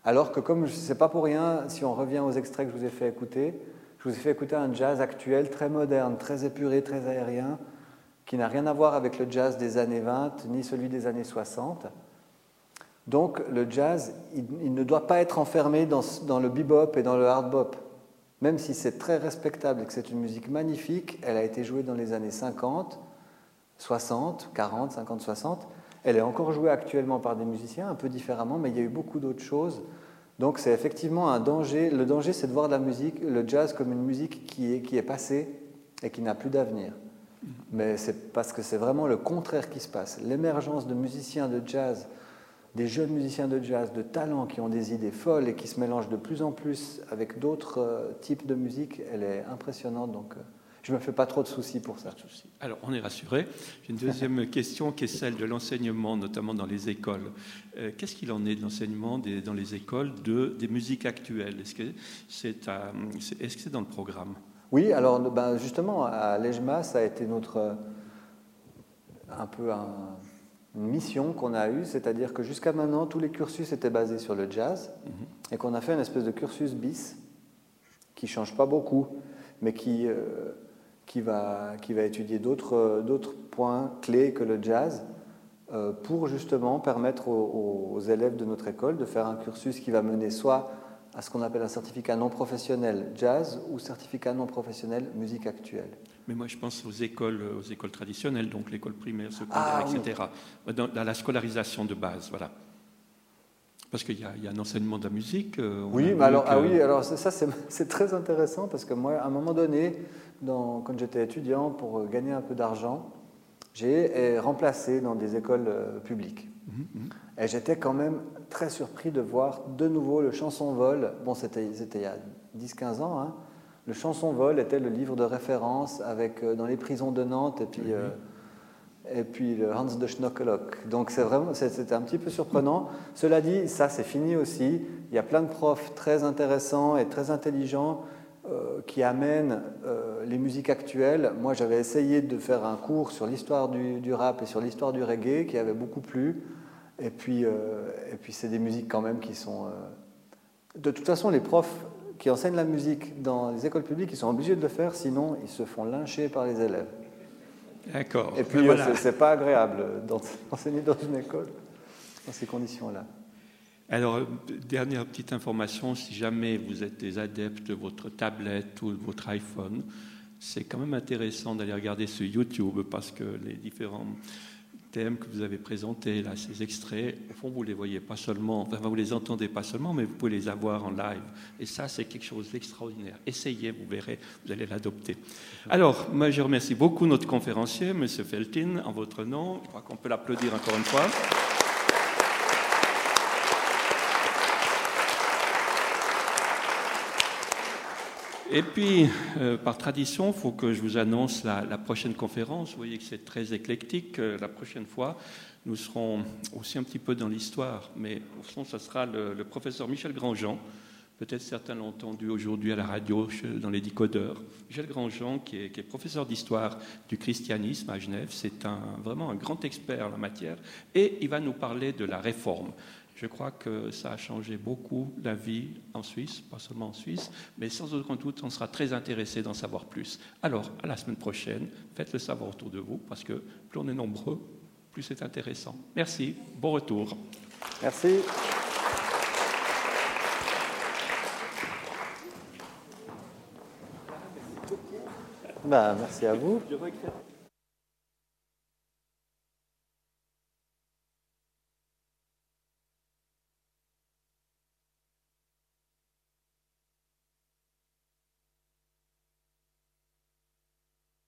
[SPEAKER 1] Alors que comme ce n'est pas pour rien, si on revient aux extraits que je vous ai fait écouter, je vous ai fait écouter un jazz actuel très moderne, très épuré, très aérien, qui n'a rien à voir avec le jazz des années 20 ni celui des années 60. Donc le jazz, il, ne doit pas être enfermé dans, dans le bebop et dans le hard bop. Même si c'est très respectable et que c'est une musique magnifique, elle a été jouée dans les années 50, 60, 40, 50, 60. Elle est encore jouée actuellement par des musiciens, un peu différemment, mais il y a eu beaucoup d'autres choses. Donc c'est effectivement un danger. Le danger, c'est de voir la musique, le jazz comme une musique qui est, qui est passée et qui n'a plus d'avenir. Mais c'est parce que c'est vraiment le contraire qui se passe. L'émergence de musiciens de jazz, des jeunes musiciens de jazz, de talents qui ont des idées folles et qui se mélangent de plus en plus avec d'autres euh, types de musique, elle est impressionnante. Donc euh, je ne me fais pas trop de soucis pour ça.
[SPEAKER 6] Alors, on est rassuré. J'ai une deuxième question qui est celle de l'enseignement, notamment dans les écoles. Euh, Qu'est-ce qu'il en est de l'enseignement dans les écoles de, des musiques actuelles? Est-ce que c'est c'est dans le programme?
[SPEAKER 1] Oui, alors ben, justement, à l'EJMA, ça a été notre euh, un peu un- une mission qu'on a eue, c'est-à-dire que jusqu'à maintenant, tous les cursus étaient basés sur le jazz et qu'on a fait une espèce de cursus bis qui change pas beaucoup, mais qui, euh, qui, va, qui va étudier d'autres euh, d'autres points clés que le jazz euh, pour justement permettre aux, aux élèves de notre école de faire un cursus qui va mener soit à ce qu'on appelle un certificat non professionnel jazz ou certificat non professionnel musique actuelle.
[SPEAKER 6] Mais moi, je pense aux écoles, aux écoles traditionnelles, donc l'école primaire, secondaire,
[SPEAKER 1] Ah, oui.
[SPEAKER 6] etc. Dans, dans la scolarisation de base, voilà. Parce qu'il y, y a un enseignement de la musique. euh,
[SPEAKER 1] Oui, mais alors,
[SPEAKER 6] que-
[SPEAKER 1] ah oui, alors ça, ça, c'est c'est très intéressant parce que moi, à un moment donné, dans- quand j'étais étudiant, pour euh, gagner un peu d'argent, j'ai euh, remplacé dans des écoles euh, publiques.
[SPEAKER 6] Mhm,
[SPEAKER 1] Et j'étais quand même très surpris de voir de nouveau le chanson vol. Bon, c'était il y a 10-15 ans. hein. Le chanson vol était le livre de référence avec, dans les prisons de Nantes et puis, euh, et puis le Hans de Schnockelock. Donc c'est vraiment, c'est- c'était un petit peu surprenant. Cela dit, ça c'est fini aussi. Il y a plein de profs très intéressants et très intelligents qui amènent euh, les musiques actuelles. Moi, j'avais essayé de faire un cours sur l'histoire du, du rap et sur l'histoire du reggae qui avait beaucoup plu. Et puis, euh, et puis c'est des musiques quand même qui sont. euh, De toute façon, les profs qui enseignent la musique dans les écoles publiques, ils sont obligés de le faire, sinon ils se font lyncher par les élèves.
[SPEAKER 6] D'accord.
[SPEAKER 1] Et puis, euh,
[SPEAKER 6] voilà.
[SPEAKER 1] c'est- pas agréable d'en- d'enseigner dans une école dans ces conditions-là.
[SPEAKER 6] Alors, dernière petite information, si jamais vous êtes des adeptes de votre tablette ou de votre iPhone, c'est quand même intéressant d'aller regarder sur YouTube parce que les différents thèmes que vous avez présentés, là, ces extraits, au fond, vous les voyez pas seulement, enfin, vous les entendez pas seulement, mais vous pouvez les avoir en live. Et ça, c'est quelque chose d'extraordinaire. Essayez, vous verrez, vous allez l'adopter. Alors, moi, je remercie beaucoup notre conférencier, M. Feltin, en votre nom. Je crois qu'on peut l'applaudir encore une fois. Et puis, euh, par tradition, il faut que je vous annonce la, prochaine conférence. Vous voyez que c'est très éclectique. Euh, la prochaine fois, nous serons aussi un petit peu dans l'histoire, mais au fond, ce sera le, professeur Michel Grandjean. Peut-être certains l'ont entendu aujourd'hui à la radio dans les décodeurs. Michel Grandjean, qui est, professeur d'histoire du christianisme à Genève, c'est vraiment un grand expert en la matière, et il va nous parler de la réforme. Je crois que ça a changé beaucoup la vie en Suisse, pas seulement en Suisse, mais sans aucun doute, on sera très intéressé d'en savoir plus. Alors, à la semaine prochaine, faites le savoir autour de vous, parce que plus on est nombreux, plus c'est intéressant. Merci, bon retour.
[SPEAKER 1] Merci. Ben, merci à vous.
[SPEAKER 6] Je regrette.